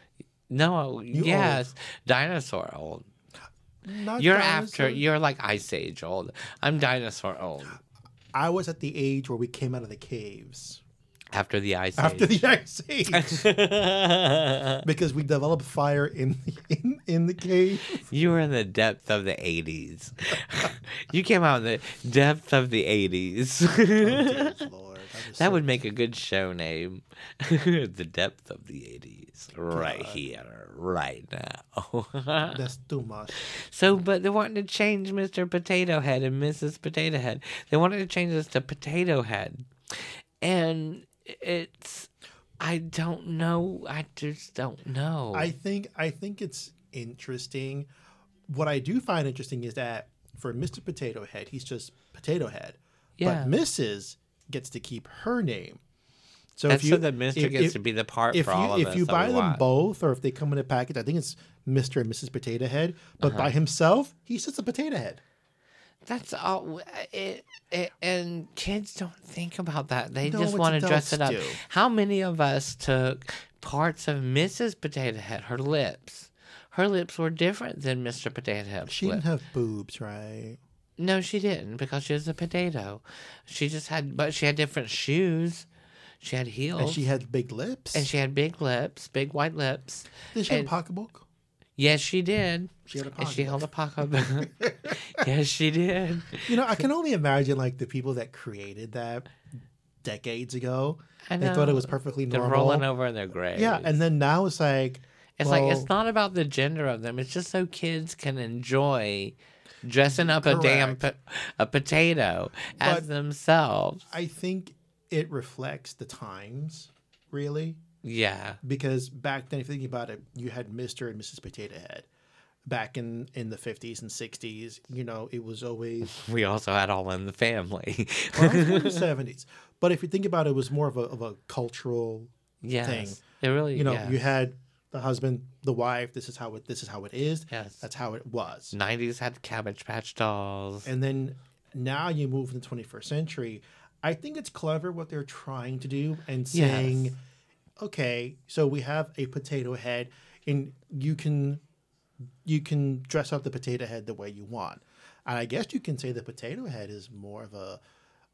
[SPEAKER 1] No,
[SPEAKER 2] old.
[SPEAKER 1] yes, dinosaur old.
[SPEAKER 2] Not
[SPEAKER 1] You're
[SPEAKER 2] dinosaur.
[SPEAKER 1] after. You're like Ice Age old. I'm dinosaur old.
[SPEAKER 2] I was at the age where we came out of the caves
[SPEAKER 1] After the Ice
[SPEAKER 2] after
[SPEAKER 1] Age.
[SPEAKER 2] the ice age <laughs> because we developed fire in in in the cave.
[SPEAKER 1] you were in the depth of the 80s. <laughs> you came out in the depth of the 80s.
[SPEAKER 2] Oh, <laughs> Lord, that
[SPEAKER 1] That
[SPEAKER 2] so-
[SPEAKER 1] would make a good show name. the depth of the 80s. Right here, right now.
[SPEAKER 2] That's too much.
[SPEAKER 1] so, but they wanted to change Mr. Potato Head and Mrs. Potato Head. They wanted to change this to Potato Head. And it's. I don't know. I just don't know.
[SPEAKER 2] I think I think it's interesting. What I do find interesting is that for Mr. Potato Head, he's just Potato Head.
[SPEAKER 1] Yeah.
[SPEAKER 2] But Mrs. gets to keep her name. So
[SPEAKER 1] That's
[SPEAKER 2] if you
[SPEAKER 1] so that Mr.
[SPEAKER 2] if-
[SPEAKER 1] gets
[SPEAKER 2] if-
[SPEAKER 1] to be the part
[SPEAKER 2] if
[SPEAKER 1] for
[SPEAKER 2] you
[SPEAKER 1] all of
[SPEAKER 2] if
[SPEAKER 1] us.
[SPEAKER 2] you buy them
[SPEAKER 1] watch.
[SPEAKER 2] both or if they come in a package, I think it's Mr. and Mrs. Potato Head. But
[SPEAKER 1] Uh-huh.
[SPEAKER 2] by himself, he's just a potato head.
[SPEAKER 1] That's all. Uh, it, it, and kids don't think about that. They
[SPEAKER 2] No,
[SPEAKER 1] just want to dress it up.
[SPEAKER 2] do.
[SPEAKER 1] How many of us took parts of Mrs. Potato Head, her lips? Her lips were different than Mr. Potato Head's
[SPEAKER 2] She didn't have boobs, right?
[SPEAKER 1] No, she didn't because she was a potato. She just had, but she had different shoes. She had heels.
[SPEAKER 2] and she had big lips.
[SPEAKER 1] and she had big lips, big white lips.
[SPEAKER 2] did she have a pocketbook?
[SPEAKER 1] Yes, she did.
[SPEAKER 2] She had a
[SPEAKER 1] And she held a pocketbook. <laughs> yes, she did.
[SPEAKER 2] You know, I can only imagine like the people that created that decades ago.
[SPEAKER 1] I know.
[SPEAKER 2] They thought it was perfectly normal.
[SPEAKER 1] They're rolling over in their graves.
[SPEAKER 2] Yeah, and then now it's like
[SPEAKER 1] It's
[SPEAKER 2] well,
[SPEAKER 1] like it's not about the gender of them. It's just so kids can enjoy dressing up a damn po- a potato as
[SPEAKER 2] But-
[SPEAKER 1] themselves.
[SPEAKER 2] I think it reflects the times, really,
[SPEAKER 1] Yeah.
[SPEAKER 2] because back then, if you think about it, you had Mister and Mrs. Potato Head. Back in in the fifties and sixties, you know, it was always <laughs>
[SPEAKER 1] We also had all in the family.
[SPEAKER 2] it the <laughs> seventies. But if you think about it, it was more of a of a cultural
[SPEAKER 1] yes.
[SPEAKER 2] thing.
[SPEAKER 1] It really
[SPEAKER 2] You know,
[SPEAKER 1] yes.
[SPEAKER 2] you had the husband, the wife. This is how it. This is how it is.
[SPEAKER 1] Yes.
[SPEAKER 2] That's how it was.
[SPEAKER 1] 90s had Cabbage Patch dolls.
[SPEAKER 2] And then now you move in the 21st century. I think it's clever what they're trying to do and saying,
[SPEAKER 1] Yes.
[SPEAKER 2] Okay, so we have a potato head, and you can you can dress up the potato head the way you want. And I guess you can say the potato head is more of a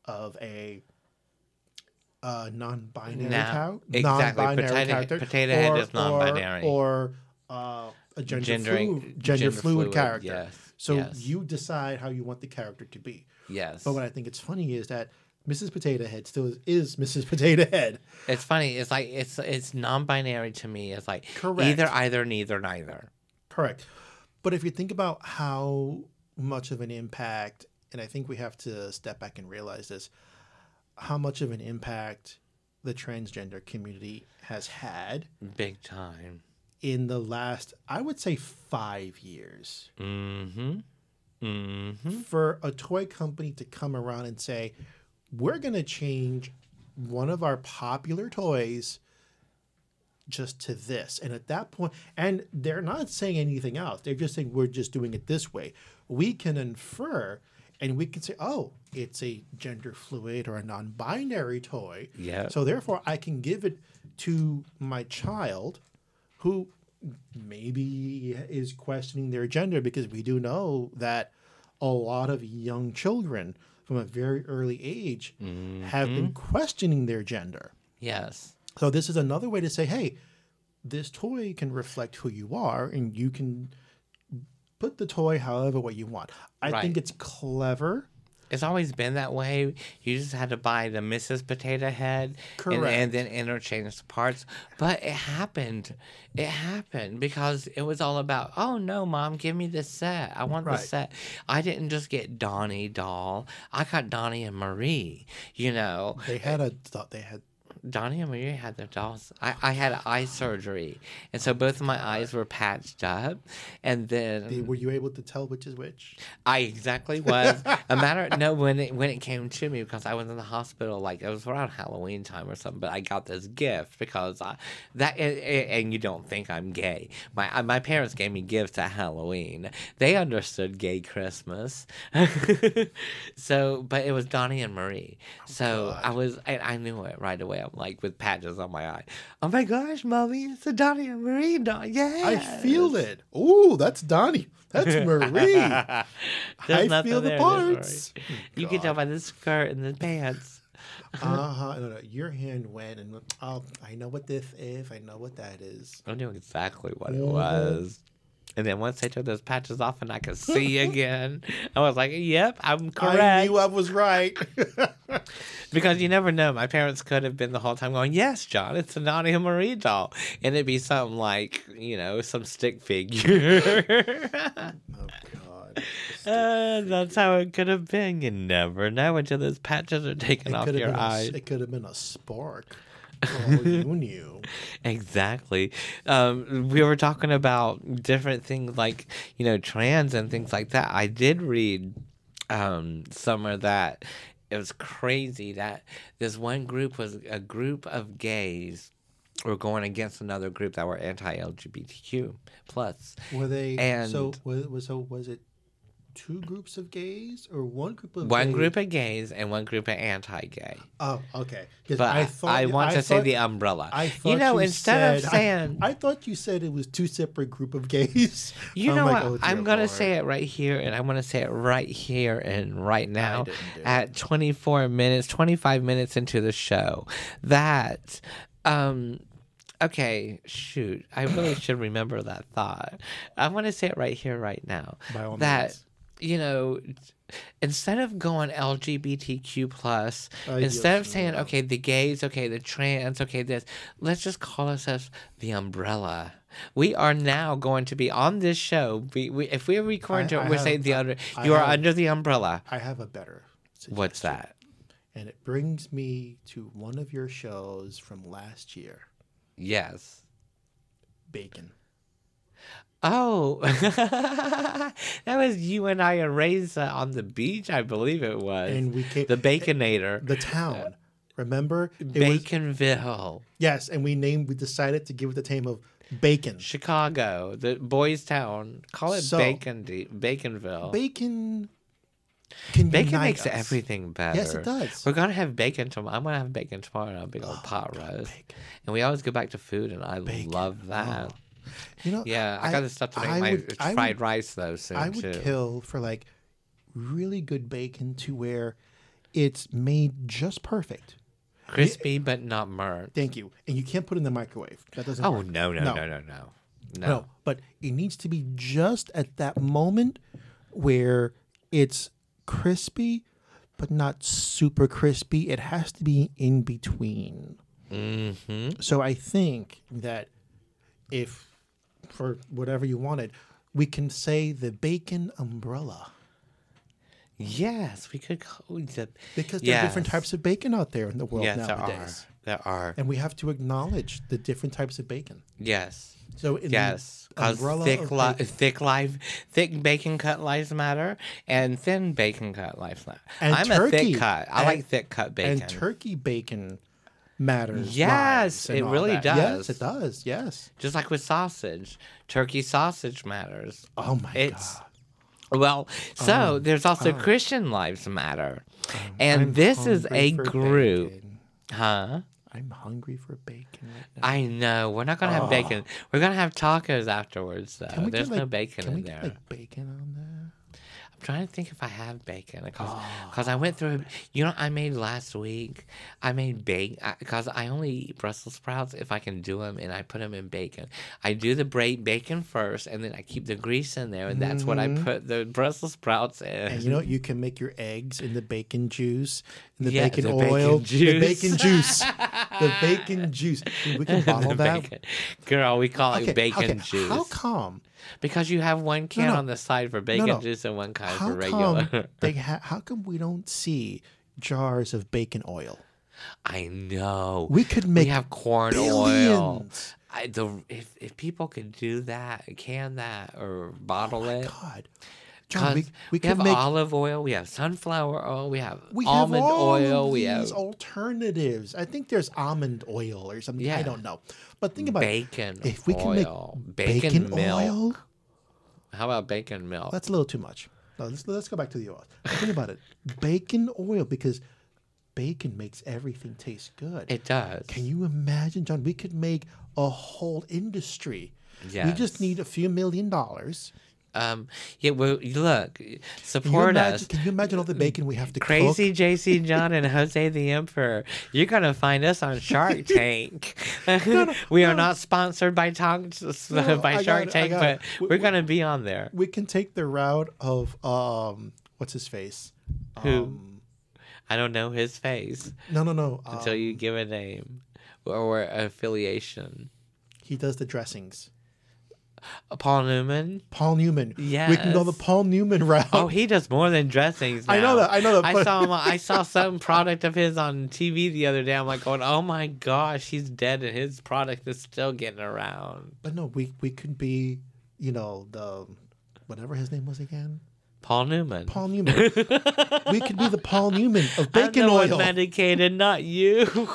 [SPEAKER 2] of a uh, non-binary
[SPEAKER 1] No,
[SPEAKER 2] cow-
[SPEAKER 1] exactly.
[SPEAKER 2] non-binary
[SPEAKER 1] Potato-
[SPEAKER 2] character,
[SPEAKER 1] potato head is non-binary.
[SPEAKER 2] or, or uh, a gender
[SPEAKER 1] Gendering-
[SPEAKER 2] fluid, gender,
[SPEAKER 1] gender
[SPEAKER 2] fluid,
[SPEAKER 1] fluid,
[SPEAKER 2] character.
[SPEAKER 1] yes,
[SPEAKER 2] So
[SPEAKER 1] yes.
[SPEAKER 2] you decide how you want the character to be.
[SPEAKER 1] yes.
[SPEAKER 2] But what I think it's funny is that Mrs. Potato Head still is, is Mrs. Potato Head.
[SPEAKER 1] It's funny. It's like it's it's non-binary to me. It's like
[SPEAKER 2] Correct.
[SPEAKER 1] either, either, neither, neither.
[SPEAKER 2] Correct. But if you think about how much of an impact, and I think we have to step back and realize this, how much of an impact the transgender community has had
[SPEAKER 1] Big time.
[SPEAKER 2] in the last, I would say, five years.
[SPEAKER 1] Mm-hmm. Mm-hmm.
[SPEAKER 2] For a toy company to come around and say, we're going to change one of our popular toys just to this. And at that point, and they're not saying anything else. They're just saying we're just doing it this way. We can infer and we can say, oh, it's a gender fluid or a non binary toy.
[SPEAKER 1] Yeah.
[SPEAKER 2] So therefore, I can give it to my child who maybe is questioning their gender because we do know that a lot of young children from a very early age have been mm-hmm. questioning their gender.
[SPEAKER 1] Yes.
[SPEAKER 2] So this is another way to say, hey, this toy can reflect who you are, and you can put the toy however way you want. I
[SPEAKER 1] Right.
[SPEAKER 2] think it's clever.
[SPEAKER 1] It's always been that way. You just had to buy the Mrs. Potato Head and,
[SPEAKER 2] Correct.
[SPEAKER 1] and then interchange the parts. But it happened. It happened because it was all about, oh no, mom, give me the set. I want
[SPEAKER 2] Right.
[SPEAKER 1] the set. I didn't just get Donny doll. I got Donny and Marie. You know,
[SPEAKER 2] They had a thought they had
[SPEAKER 1] Donny and Marie had their dolls. I, I had eye surgery. And so both of my eyes were patched up. And then
[SPEAKER 2] they, were you able to tell which is which?
[SPEAKER 1] I exactly was a matter. No, when it when it came to me because I was in the hospital, like it was around Halloween time or something. But I got this gift because I, that and, and you don't think I'm gay. My my parents gave me gifts at Halloween. They understood gay Christmas. <laughs> so, but it was Donny and Marie. So
[SPEAKER 2] God.
[SPEAKER 1] I was I, I knew it right away. I'm like with patches on my eye. Oh my gosh, mommy, it's a Donny and Marie doll. Yeah,
[SPEAKER 2] I feel it. Ooh, that's Donny. That's <laughs> Marie. I feel the parts.
[SPEAKER 1] You can tell by the skirt and the pants. <laughs>
[SPEAKER 2] Uh huh. No, no, your hand went and oh, I know what this is. I know what that is.
[SPEAKER 1] I knew exactly what it
[SPEAKER 2] Mhm.
[SPEAKER 1] was. And then once they took those patches off and I could <laughs> see again, I was like, "Yep, I'm correct."
[SPEAKER 2] I knew I was right. <laughs>
[SPEAKER 1] because you never know. My parents could have been the whole time going, "Yes, John, it's a and Marie doll," and it'd be something like, you know, some stick figure. <laughs>
[SPEAKER 2] oh God.
[SPEAKER 1] Uh, that's how it could have been. You never know until those patches are taken off your eyes.
[SPEAKER 2] it could have been a spark. You knew. <laughs>
[SPEAKER 1] Exactly. Um, we were talking about different things like, you know, trans and things like that. I did read um, somewhere that it was crazy that this one group was a group of gays were going against another group that were anti-LGBTQ plus.
[SPEAKER 2] Were they?
[SPEAKER 1] And-
[SPEAKER 2] so was so was it two groups of gays or one group of
[SPEAKER 1] One
[SPEAKER 2] gays?
[SPEAKER 1] group of gays and one group of anti-gay.
[SPEAKER 2] Oh, okay.
[SPEAKER 1] But I,
[SPEAKER 2] thought-
[SPEAKER 1] want
[SPEAKER 2] I
[SPEAKER 1] to say the umbrella.
[SPEAKER 2] I
[SPEAKER 1] you
[SPEAKER 2] thought
[SPEAKER 1] know, instead of saying,
[SPEAKER 2] I, I thought you said it was two separate group of gays. <laughs>
[SPEAKER 1] you
[SPEAKER 2] I'm
[SPEAKER 1] know
[SPEAKER 2] like,
[SPEAKER 1] what,
[SPEAKER 2] oh,
[SPEAKER 1] I'm gonna
[SPEAKER 2] Lord.
[SPEAKER 1] say it right here, and I'm gonna say it right here and right now
[SPEAKER 2] didn't do it.
[SPEAKER 1] at 24 minutes, 25 minutes into the show. That, um, okay, shoot, I really should remember that thought. I want to say it right here, right now.
[SPEAKER 2] By all
[SPEAKER 1] that
[SPEAKER 2] means.
[SPEAKER 1] You know instead of going lgbtq plus instead of saying okay the gays okay the trans okay this let's just call ourselves the umbrella. We are now going to be on this show. We, we, if we're recording
[SPEAKER 2] I-
[SPEAKER 1] to it
[SPEAKER 2] I
[SPEAKER 1] we're
[SPEAKER 2] have-
[SPEAKER 1] saying the under
[SPEAKER 2] I
[SPEAKER 1] you are
[SPEAKER 2] have-
[SPEAKER 1] under the umbrella.
[SPEAKER 2] I have a better.
[SPEAKER 1] what's that?
[SPEAKER 2] And it brings me to one of your shows from last year,
[SPEAKER 1] yes.
[SPEAKER 2] Bacon.
[SPEAKER 1] Oh, <laughs> that was you and I and Reza on the beach, I believe it was.
[SPEAKER 2] And we came
[SPEAKER 1] the Baconator,
[SPEAKER 2] the town. Remember? It was,
[SPEAKER 1] Baconville,
[SPEAKER 2] yes, and we named. We decided to give it the name of Bacon.
[SPEAKER 1] Chicago, the Boys Town. Call it
[SPEAKER 2] So-
[SPEAKER 1] Bacon, Baconville.
[SPEAKER 2] Bacon. Can
[SPEAKER 1] Bacon makes
[SPEAKER 2] us.
[SPEAKER 1] everything better.
[SPEAKER 2] Yes, it does.
[SPEAKER 1] We're gonna have bacon tomorrow. I'm gonna have bacon tomorrow on a big old pot roast. And we always go back to food, and I love that. Oh.
[SPEAKER 2] You know,
[SPEAKER 1] Yeah, I, got the stuff to make
[SPEAKER 2] I
[SPEAKER 1] my
[SPEAKER 2] would-
[SPEAKER 1] fried
[SPEAKER 2] would-
[SPEAKER 1] rice though soon
[SPEAKER 2] I would
[SPEAKER 1] too.
[SPEAKER 2] kill for like really good bacon to where it's made just perfect.
[SPEAKER 1] Crispy but not burnt.
[SPEAKER 2] Thank you. And you can't put it in the microwave. That doesn't
[SPEAKER 1] Oh no no
[SPEAKER 2] No.
[SPEAKER 1] no no no no.
[SPEAKER 2] No, but it needs to be just at that moment where it's crispy, but not super crispy. It has to be in between.
[SPEAKER 1] Mm-hmm.
[SPEAKER 2] So I think that if, for whatever you wanted, we can say the bacon umbrella
[SPEAKER 1] Yes, we could call oh, the
[SPEAKER 2] because there are different types of bacon out there in the world
[SPEAKER 1] Yes, there
[SPEAKER 2] nowadays.
[SPEAKER 1] are. There are.
[SPEAKER 2] And we have to acknowledge the different types of bacon.
[SPEAKER 1] Yes.
[SPEAKER 2] So in
[SPEAKER 1] Yes,
[SPEAKER 2] umbrella
[SPEAKER 1] thick, li- thick life, thick bacon cut lives matter, and thin bacon cut lives matter.
[SPEAKER 2] And
[SPEAKER 1] I'm a
[SPEAKER 2] turkey.
[SPEAKER 1] thick cut. I
[SPEAKER 2] And-
[SPEAKER 1] like thick cut bacon.
[SPEAKER 2] and turkey bacon matters.
[SPEAKER 1] Yes, it really
[SPEAKER 2] that.
[SPEAKER 1] does.
[SPEAKER 2] Yes, it does. Yes.
[SPEAKER 1] Just like with sausage, turkey sausage matters.
[SPEAKER 2] Oh my
[SPEAKER 1] It's
[SPEAKER 2] god.
[SPEAKER 1] well, so there's also Christian lives matter, and
[SPEAKER 2] Um, I'm
[SPEAKER 1] this is a group,
[SPEAKER 2] bacon.
[SPEAKER 1] huh?
[SPEAKER 2] I'm hungry for bacon right now.
[SPEAKER 1] I know we're not gonna have bacon. We're gonna have tacos afterwards, though. There's
[SPEAKER 2] get,
[SPEAKER 1] no
[SPEAKER 2] like-
[SPEAKER 1] bacon
[SPEAKER 2] can we
[SPEAKER 1] in
[SPEAKER 2] get,
[SPEAKER 1] there.
[SPEAKER 2] like bacon on there?
[SPEAKER 1] I'm trying to think if I have bacon because
[SPEAKER 2] Oh.
[SPEAKER 1] I went through. You know, I made last week. I made bacon because I only eat Brussels sprouts if I can do them, and I put them in bacon. I do the bra- bacon first, and then I keep the grease in there, and that's what I put the Brussels sprouts in.
[SPEAKER 2] Mm-hmm. And you know, you can make your eggs in the bacon juice, in the
[SPEAKER 1] Yeah,
[SPEAKER 2] bacon
[SPEAKER 1] the
[SPEAKER 2] oil,
[SPEAKER 1] bacon
[SPEAKER 2] the
[SPEAKER 1] juice.
[SPEAKER 2] bacon juice, the <laughs> bacon juice. Dude, we can bottle that.
[SPEAKER 1] bacon. Girl, we call it bacon
[SPEAKER 2] okay,
[SPEAKER 1] juice
[SPEAKER 2] How come?
[SPEAKER 1] Because you have one can
[SPEAKER 2] no.
[SPEAKER 1] on the side for bacon
[SPEAKER 2] no.
[SPEAKER 1] juice and one can
[SPEAKER 2] How
[SPEAKER 1] for regular.
[SPEAKER 2] come <laughs> they ha- How come we don't see jars of bacon oil?
[SPEAKER 1] I know.
[SPEAKER 2] We could make
[SPEAKER 1] we have corn oil.
[SPEAKER 2] billions.
[SPEAKER 1] I, the, if if people could do that, can that or bottle oh it.
[SPEAKER 2] God, John, we,
[SPEAKER 1] 'Cause
[SPEAKER 2] we
[SPEAKER 1] have
[SPEAKER 2] make
[SPEAKER 1] olive oil, we have sunflower oil, we have
[SPEAKER 2] we
[SPEAKER 1] almond
[SPEAKER 2] have all
[SPEAKER 1] oil, we
[SPEAKER 2] these
[SPEAKER 1] have
[SPEAKER 2] alternatives. I think there's almond oil or something. I don't know, but think about
[SPEAKER 1] bacon
[SPEAKER 2] it. If we can make
[SPEAKER 1] oil,
[SPEAKER 2] bacon,
[SPEAKER 1] bacon, milk.
[SPEAKER 2] oil,
[SPEAKER 1] How about bacon milk?
[SPEAKER 2] that's a little too much. No, let's let's go back to the oil. Think about it. Bacon oil because bacon makes everything taste good.
[SPEAKER 1] it does.
[SPEAKER 2] Can you imagine, John? We could make a whole industry. We just need a few million dollars.
[SPEAKER 1] Um, yeah. Well, look,
[SPEAKER 2] Can
[SPEAKER 1] support
[SPEAKER 2] imagine,
[SPEAKER 1] us.
[SPEAKER 2] can you imagine all the bacon we have to cook?
[SPEAKER 1] Crazy
[SPEAKER 2] cook?
[SPEAKER 1] JC <laughs> John and Jose the Emperor. You're gonna find us on Shark <laughs> Tank. <laughs> we are not sponsored by
[SPEAKER 2] No,
[SPEAKER 1] by Shark
[SPEAKER 2] it,
[SPEAKER 1] Tank, but.
[SPEAKER 2] We-
[SPEAKER 1] we're gonna be on there.
[SPEAKER 2] We can take the route of um, what's his face?
[SPEAKER 1] Who?
[SPEAKER 2] Um,
[SPEAKER 1] I don't know his face
[SPEAKER 2] no, no, no.
[SPEAKER 1] until
[SPEAKER 2] um,
[SPEAKER 1] you give a name or affiliation.
[SPEAKER 2] he does the dressings.
[SPEAKER 1] Paul Newman.
[SPEAKER 2] Paul Newman. Yeah. We can go the Paul Newman route.
[SPEAKER 1] Oh, he does more than dressings.
[SPEAKER 2] I know that, I know that,
[SPEAKER 1] I saw him. I saw some product of his on TV the other day. I'm like, going, oh my gosh, he's dead, and his product is still getting around.
[SPEAKER 2] but no, we we could be, you know, the whatever his name was again.
[SPEAKER 1] Paul Newman.
[SPEAKER 2] Paul Newman. we could be the Paul Newman of <laughs>
[SPEAKER 1] I'm
[SPEAKER 2] bacon
[SPEAKER 1] one
[SPEAKER 2] oil.
[SPEAKER 1] medicated, not you. <laughs>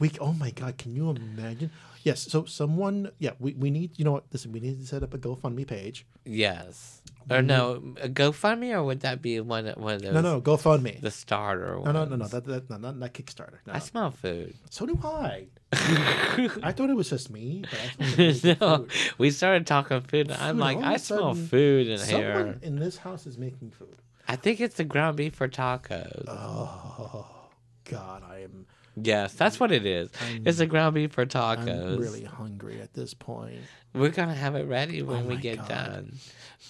[SPEAKER 2] We oh my god, can you imagine? Yes, so someone yeah, we, we need you know what listen, we need to set up a GoFundMe page.
[SPEAKER 1] yes. Or no, a GoFundMe, or would that be one one of those?
[SPEAKER 2] No, no, GoFundMe.
[SPEAKER 1] the starter.
[SPEAKER 2] no, no, no, no. That, that, no, not, not Kickstarter. No.
[SPEAKER 1] I smell food.
[SPEAKER 2] So do I. <laughs> I thought it was just me, but I thought it <laughs> was
[SPEAKER 1] no,
[SPEAKER 2] food.
[SPEAKER 1] we started talking food. And I'm like, I smell food in
[SPEAKER 2] Someone
[SPEAKER 1] here.
[SPEAKER 2] Someone in this house is making food.
[SPEAKER 1] I think it's the ground beef for tacos.
[SPEAKER 2] Oh God, I am.
[SPEAKER 1] Yes, that's what it is. it's a ground beef for tacos.
[SPEAKER 2] I'm really hungry at this point.
[SPEAKER 1] We're gonna have it ready oh when
[SPEAKER 2] Oh
[SPEAKER 1] we get
[SPEAKER 2] God.
[SPEAKER 1] done.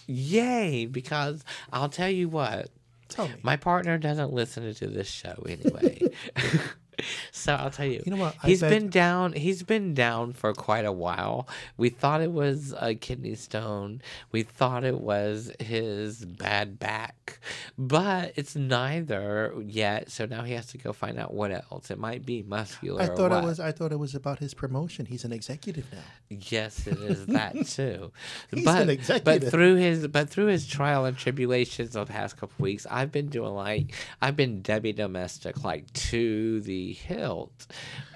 [SPEAKER 1] Yay! Because I'll tell you what,
[SPEAKER 2] Tell me.
[SPEAKER 1] my partner doesn't listen to this show anyway. <laughs> <laughs> <laughs> so I'll tell you.
[SPEAKER 2] You know what? I
[SPEAKER 1] He's
[SPEAKER 2] bet-
[SPEAKER 1] been down. He's been down for quite a while. We thought it was a kidney stone. We thought it was his bad back, but it's neither yet. So now he has to go find out what else. It might be muscular.
[SPEAKER 2] I
[SPEAKER 1] or
[SPEAKER 2] thought it was. I thought it was about his promotion. He's an executive now.
[SPEAKER 1] Yes, it is that <laughs> too.
[SPEAKER 2] He's
[SPEAKER 1] but
[SPEAKER 2] an
[SPEAKER 1] but through his but through his trial and tribulations of the past couple weeks, I've been doing like I've been Debbie domestic like to the hilt,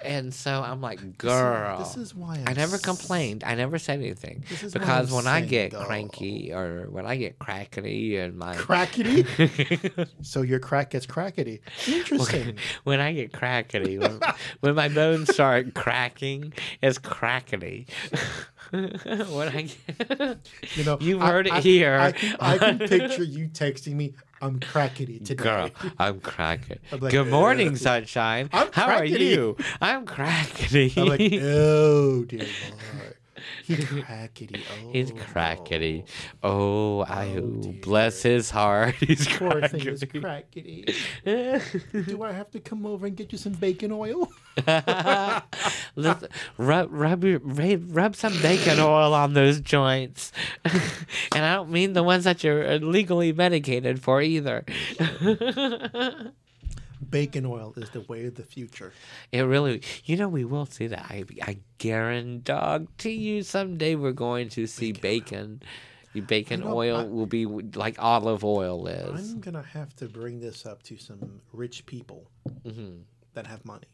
[SPEAKER 1] and so I'm like, girl.
[SPEAKER 2] This is why
[SPEAKER 1] I
[SPEAKER 2] I'm
[SPEAKER 1] never complained. I never said anything
[SPEAKER 2] This is why
[SPEAKER 1] because when I get
[SPEAKER 2] single.
[SPEAKER 1] cranky or when I get crackety and my
[SPEAKER 2] Crackety. <laughs> so your crack gets crackety. Interesting.
[SPEAKER 1] when I get crackety, when, when my bones start cracking, it's crackety. <laughs> when I get,
[SPEAKER 2] You know, <laughs>
[SPEAKER 1] You've
[SPEAKER 2] I-
[SPEAKER 1] heard it
[SPEAKER 2] I-
[SPEAKER 1] here.
[SPEAKER 2] I I can picture you texting me. I'm crackety today.
[SPEAKER 1] girl, I'm cracking.
[SPEAKER 2] I'm like,
[SPEAKER 1] Good morning,
[SPEAKER 2] "Ugh."
[SPEAKER 1] sunshine.
[SPEAKER 2] I'm
[SPEAKER 1] How are you? I'm crackety.
[SPEAKER 2] I'm like, <laughs> oh dear lord, he's crackety. Oh,
[SPEAKER 1] He's crackety. Oh, I
[SPEAKER 2] Oh,
[SPEAKER 1] bless his heart. <laughs> He's.
[SPEAKER 2] Poor thing is
[SPEAKER 1] crackety.
[SPEAKER 2] crackety. <laughs> Do I have to come over and get you some bacon oil? <laughs>
[SPEAKER 1] Listen, rub, rub, rub, rub some bacon oil on those joints. and I don't mean the ones that you're legally medicated for either.
[SPEAKER 2] Bacon oil is the way of the future.
[SPEAKER 1] It really, you know, we will see that. I, I guarantee you someday we're going to see bacon. Bacon
[SPEAKER 2] know,
[SPEAKER 1] oil
[SPEAKER 2] I-
[SPEAKER 1] will be like olive oil is.
[SPEAKER 2] I'm gonna have to bring this up to some rich people
[SPEAKER 1] Mm-hmm.
[SPEAKER 2] that have money.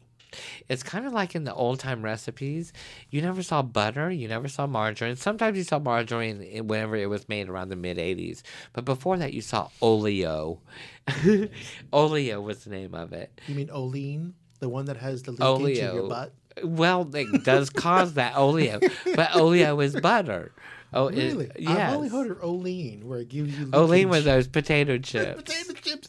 [SPEAKER 1] It's kind of like in the old time recipes. You never saw butter, you never saw margarine. Sometimes you saw margarine whenever it was made around the mid 80s. But before that, you saw oleo. <laughs> oleo was the name of it.
[SPEAKER 2] You mean Olean, the one that has the leakage in your
[SPEAKER 1] Oleo.
[SPEAKER 2] butt?
[SPEAKER 1] Well, it does cause that oleo, but oleo is butter. Oh,
[SPEAKER 2] Really?
[SPEAKER 1] yes.
[SPEAKER 2] I've only heard of Olean, where it gives you
[SPEAKER 1] Olean was those potato chips. <laughs>
[SPEAKER 2] potato chips.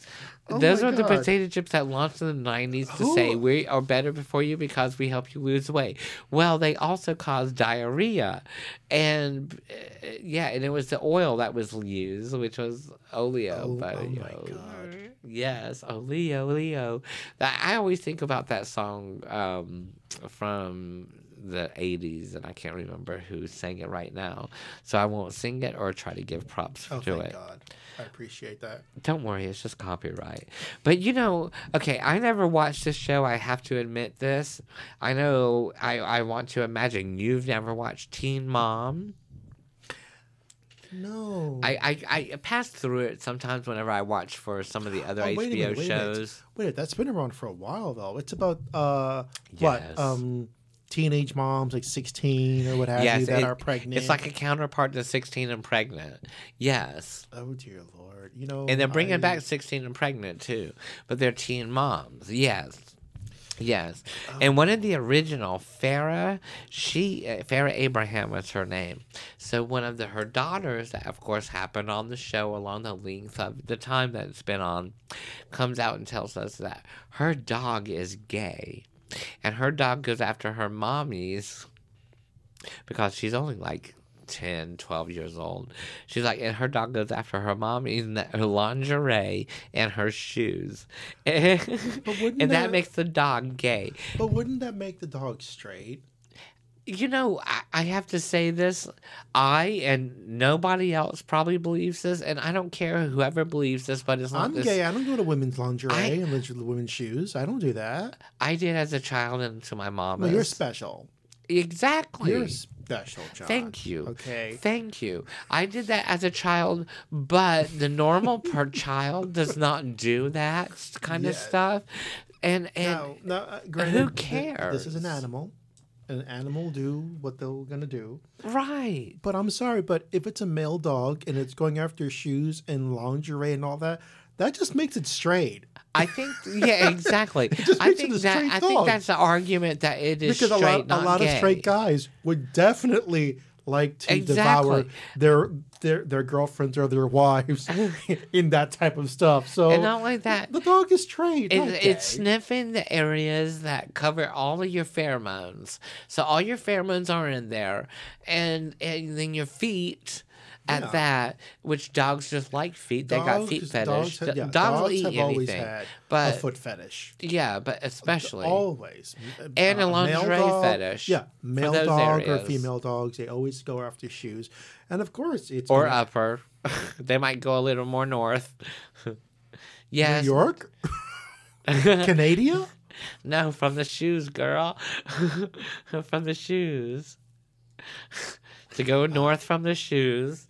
[SPEAKER 2] Oh
[SPEAKER 1] Those
[SPEAKER 2] my
[SPEAKER 1] were the potato chips that launched in the 90s to say we are better before you because we help you lose weight. Well, they also caused diarrhea. And uh, yeah, and it was the oil that was used, which was oleo.
[SPEAKER 2] Oh-
[SPEAKER 1] but,
[SPEAKER 2] oh
[SPEAKER 1] you
[SPEAKER 2] my God.
[SPEAKER 1] Yes, oleo, oleo. I always think about that song um, from the 80s, and I can't remember who sang it right now. So I won't sing it or try to give props
[SPEAKER 2] Oh,
[SPEAKER 1] to it.
[SPEAKER 2] God. I appreciate that.
[SPEAKER 1] Don't worry, it's just copyright. But you know, okay, I never watched this show. I have to admit this. I know. I I want to imagine you've never watched Teen Mom.
[SPEAKER 2] No.
[SPEAKER 1] I I, I pass through it sometimes whenever I watch for some of the other
[SPEAKER 2] Oh,
[SPEAKER 1] HBO
[SPEAKER 2] wait minute, wait a minute.
[SPEAKER 1] shows.
[SPEAKER 2] Wait, that's been around for a while though. It's about uh
[SPEAKER 1] Yes.
[SPEAKER 2] what? Um teenage moms like 16 or what have you that
[SPEAKER 1] it-
[SPEAKER 2] are pregnant.
[SPEAKER 1] It's like a counterpart to 16 and pregnant. Yes.
[SPEAKER 2] Oh dear lord. You know
[SPEAKER 1] And they're bringing
[SPEAKER 2] I-
[SPEAKER 1] back 16 and pregnant too. But they're teen moms. Yes. Yes. And one of the original, Farrah, she, uh, Farrah Abraham was her name. So one of the, her daughters, that of course happened on the show along the length of the time that it's been on, comes out and tells us that her dog is gay. And her dog goes after her mommies because she's only like 10, 12 years old. She's like, and her dog goes after her mommy in her lingerie and her shoes. <laughs> and
[SPEAKER 2] wouldn't
[SPEAKER 1] that,
[SPEAKER 2] that-
[SPEAKER 1] makes the dog gay.
[SPEAKER 2] But wouldn't that make the dog straight?
[SPEAKER 1] You know, I, I have to say this. I and nobody else probably believes this, and I don't care whoever believes this, but it's not
[SPEAKER 2] I'm
[SPEAKER 1] this.
[SPEAKER 2] gay. I don't go to women's lingerie
[SPEAKER 1] I-
[SPEAKER 2] and lingerie- women's shoes. I don't do that.
[SPEAKER 1] I did as a child and to my mom.
[SPEAKER 2] Well, you're special.
[SPEAKER 1] exactly.
[SPEAKER 2] You're special, John.
[SPEAKER 1] Thank you.
[SPEAKER 2] Okay.
[SPEAKER 1] Thank you. I did that as a child, but the normal <laughs> per child does not do that kind of stuff. And and
[SPEAKER 2] Now, now, uh, granted,
[SPEAKER 1] who
[SPEAKER 2] th- This is an animal. An animal do what they're gonna do.
[SPEAKER 1] Right.
[SPEAKER 2] But I'm sorry, but if it's a male dog and it's going after shoes and lingerie and all that, that just makes it straight.
[SPEAKER 1] I think yeah, <laughs> exactly. I think that I think that's the argument that it is
[SPEAKER 2] Because a lot, a lot
[SPEAKER 1] gay.
[SPEAKER 2] of straight guys would definitely like to
[SPEAKER 1] Exactly.
[SPEAKER 2] devour their their their girlfriends or their wives <laughs> in that type of stuff. So
[SPEAKER 1] And not like that.
[SPEAKER 2] the dog is trained.
[SPEAKER 1] It,
[SPEAKER 2] not
[SPEAKER 1] it's sniffing the areas that cover all of your pheromones. So all your pheromones are in there, and and then your feet. At
[SPEAKER 2] Yeah.
[SPEAKER 1] that, which dogs just like feet, they got feet fetish.
[SPEAKER 2] Dogs, have, yeah,
[SPEAKER 1] dogs, will eat
[SPEAKER 2] have always
[SPEAKER 1] anything,
[SPEAKER 2] had
[SPEAKER 1] but
[SPEAKER 2] a foot fetish.
[SPEAKER 1] yeah, but especially
[SPEAKER 2] Always.
[SPEAKER 1] And a
[SPEAKER 2] Uh, male
[SPEAKER 1] lingerie
[SPEAKER 2] dog-
[SPEAKER 1] fetish
[SPEAKER 2] Yeah. Male dog or female dogs, they always go after shoes. And of course, it's
[SPEAKER 1] or
[SPEAKER 2] gonna-
[SPEAKER 1] upper. <laughs> they might go a little more north. <laughs> yes,
[SPEAKER 2] New York, <laughs> Canada.
[SPEAKER 1] No, from the shoes, girl. from the shoes. To go north from the shoes.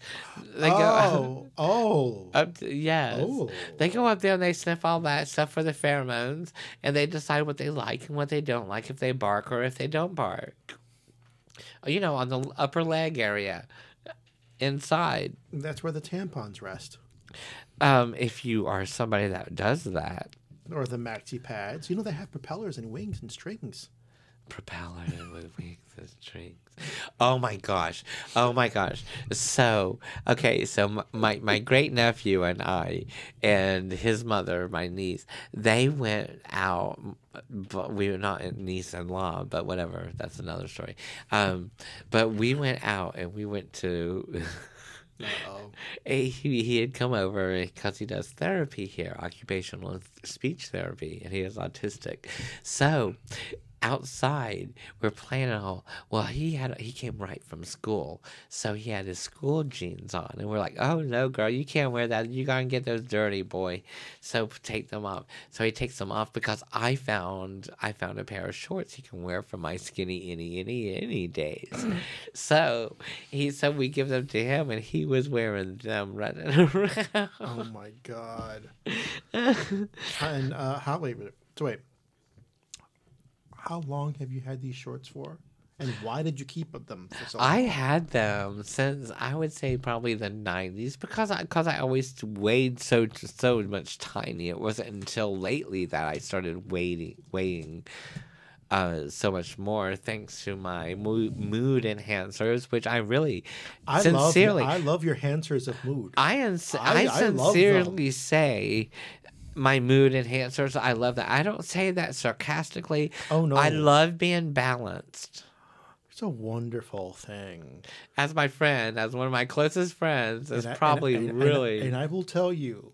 [SPEAKER 1] They go
[SPEAKER 2] Oh, oh. <laughs>
[SPEAKER 1] up to, yes.
[SPEAKER 2] Oh.
[SPEAKER 1] They go up there and they sniff all that stuff for the pheromones and they decide what they like and what they don't like if they bark or if they don't bark. You know, on the upper leg area. Inside.
[SPEAKER 2] That's where the tampons rest,
[SPEAKER 1] Um, if you are somebody that does that,
[SPEAKER 2] or the maxi pads. You know they have propellers and wings and strings.
[SPEAKER 1] Propeller with wings and strings. Oh my gosh! Oh my gosh! So okay, so my my great nephew and I and his mother, my niece, they went out. But we were not in niece in law, but whatever. That's another story. Um, but we went out and we went to. <laughs>
[SPEAKER 2] Oh,
[SPEAKER 1] he, he had come over because he does therapy here, occupational and speech therapy, and he is autistic. So outside, we're playing all. Well, he had he came right from school, so he had his school jeans on, and we're like, "Oh no, girl, you can't wear that. You gotta get those dirty, boy." So take them off. So he takes them off because I found I found a pair of shorts he can wear for my skinny any any any days. <laughs> so he so we give them to him, and he was wearing them running <laughs> around.
[SPEAKER 2] oh my god. <laughs> and uh, how wait, wait, so wait. How long have you had these shorts for? And why did you keep them for so long?
[SPEAKER 1] I had them since I would say probably the '90s because I because I always weighed so so much tiny. It wasn't until lately that I started weighing weighing uh, so much more thanks to my mood, mood enhancers, which I really
[SPEAKER 2] I
[SPEAKER 1] sincerely
[SPEAKER 2] love I love your enhancers of mood.
[SPEAKER 1] I, ens-
[SPEAKER 2] I-
[SPEAKER 1] I, sincerely say my mood enhancers. I love that. I don't say that sarcastically.
[SPEAKER 2] Oh, no.
[SPEAKER 1] I love being balanced.
[SPEAKER 2] It's a wonderful thing.
[SPEAKER 1] As my friend, as one of my closest friends, is probably
[SPEAKER 2] and- and-
[SPEAKER 1] really
[SPEAKER 2] And, I will tell you,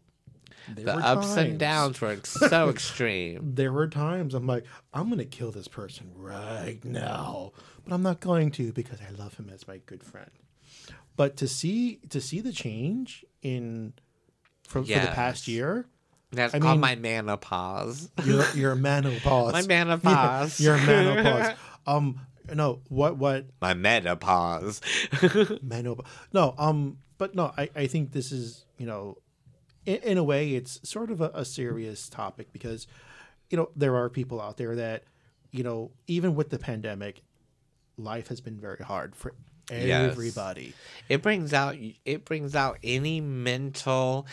[SPEAKER 1] the ups and downs were so <laughs> extreme.
[SPEAKER 2] There were times I'm like, I'm gonna kill this person right now, but I'm not going to because I love him as my good friend. But to see to see the change in from for the past year,
[SPEAKER 1] That's
[SPEAKER 2] I
[SPEAKER 1] called
[SPEAKER 2] mean-
[SPEAKER 1] my menopause.
[SPEAKER 2] your <laughs> your menopause,
[SPEAKER 1] My <laughs> menopause.
[SPEAKER 2] your, your menopause. <laughs> Um, no, what what
[SPEAKER 1] My menopause.
[SPEAKER 2] menopause? No, um, but no, I I think this is you know, in, in a way, it's sort of a, a serious topic because, you know, there are people out there that, you know, even with the pandemic, life has been very hard for
[SPEAKER 1] Yes.
[SPEAKER 2] everybody.
[SPEAKER 1] it brings out it brings out any mental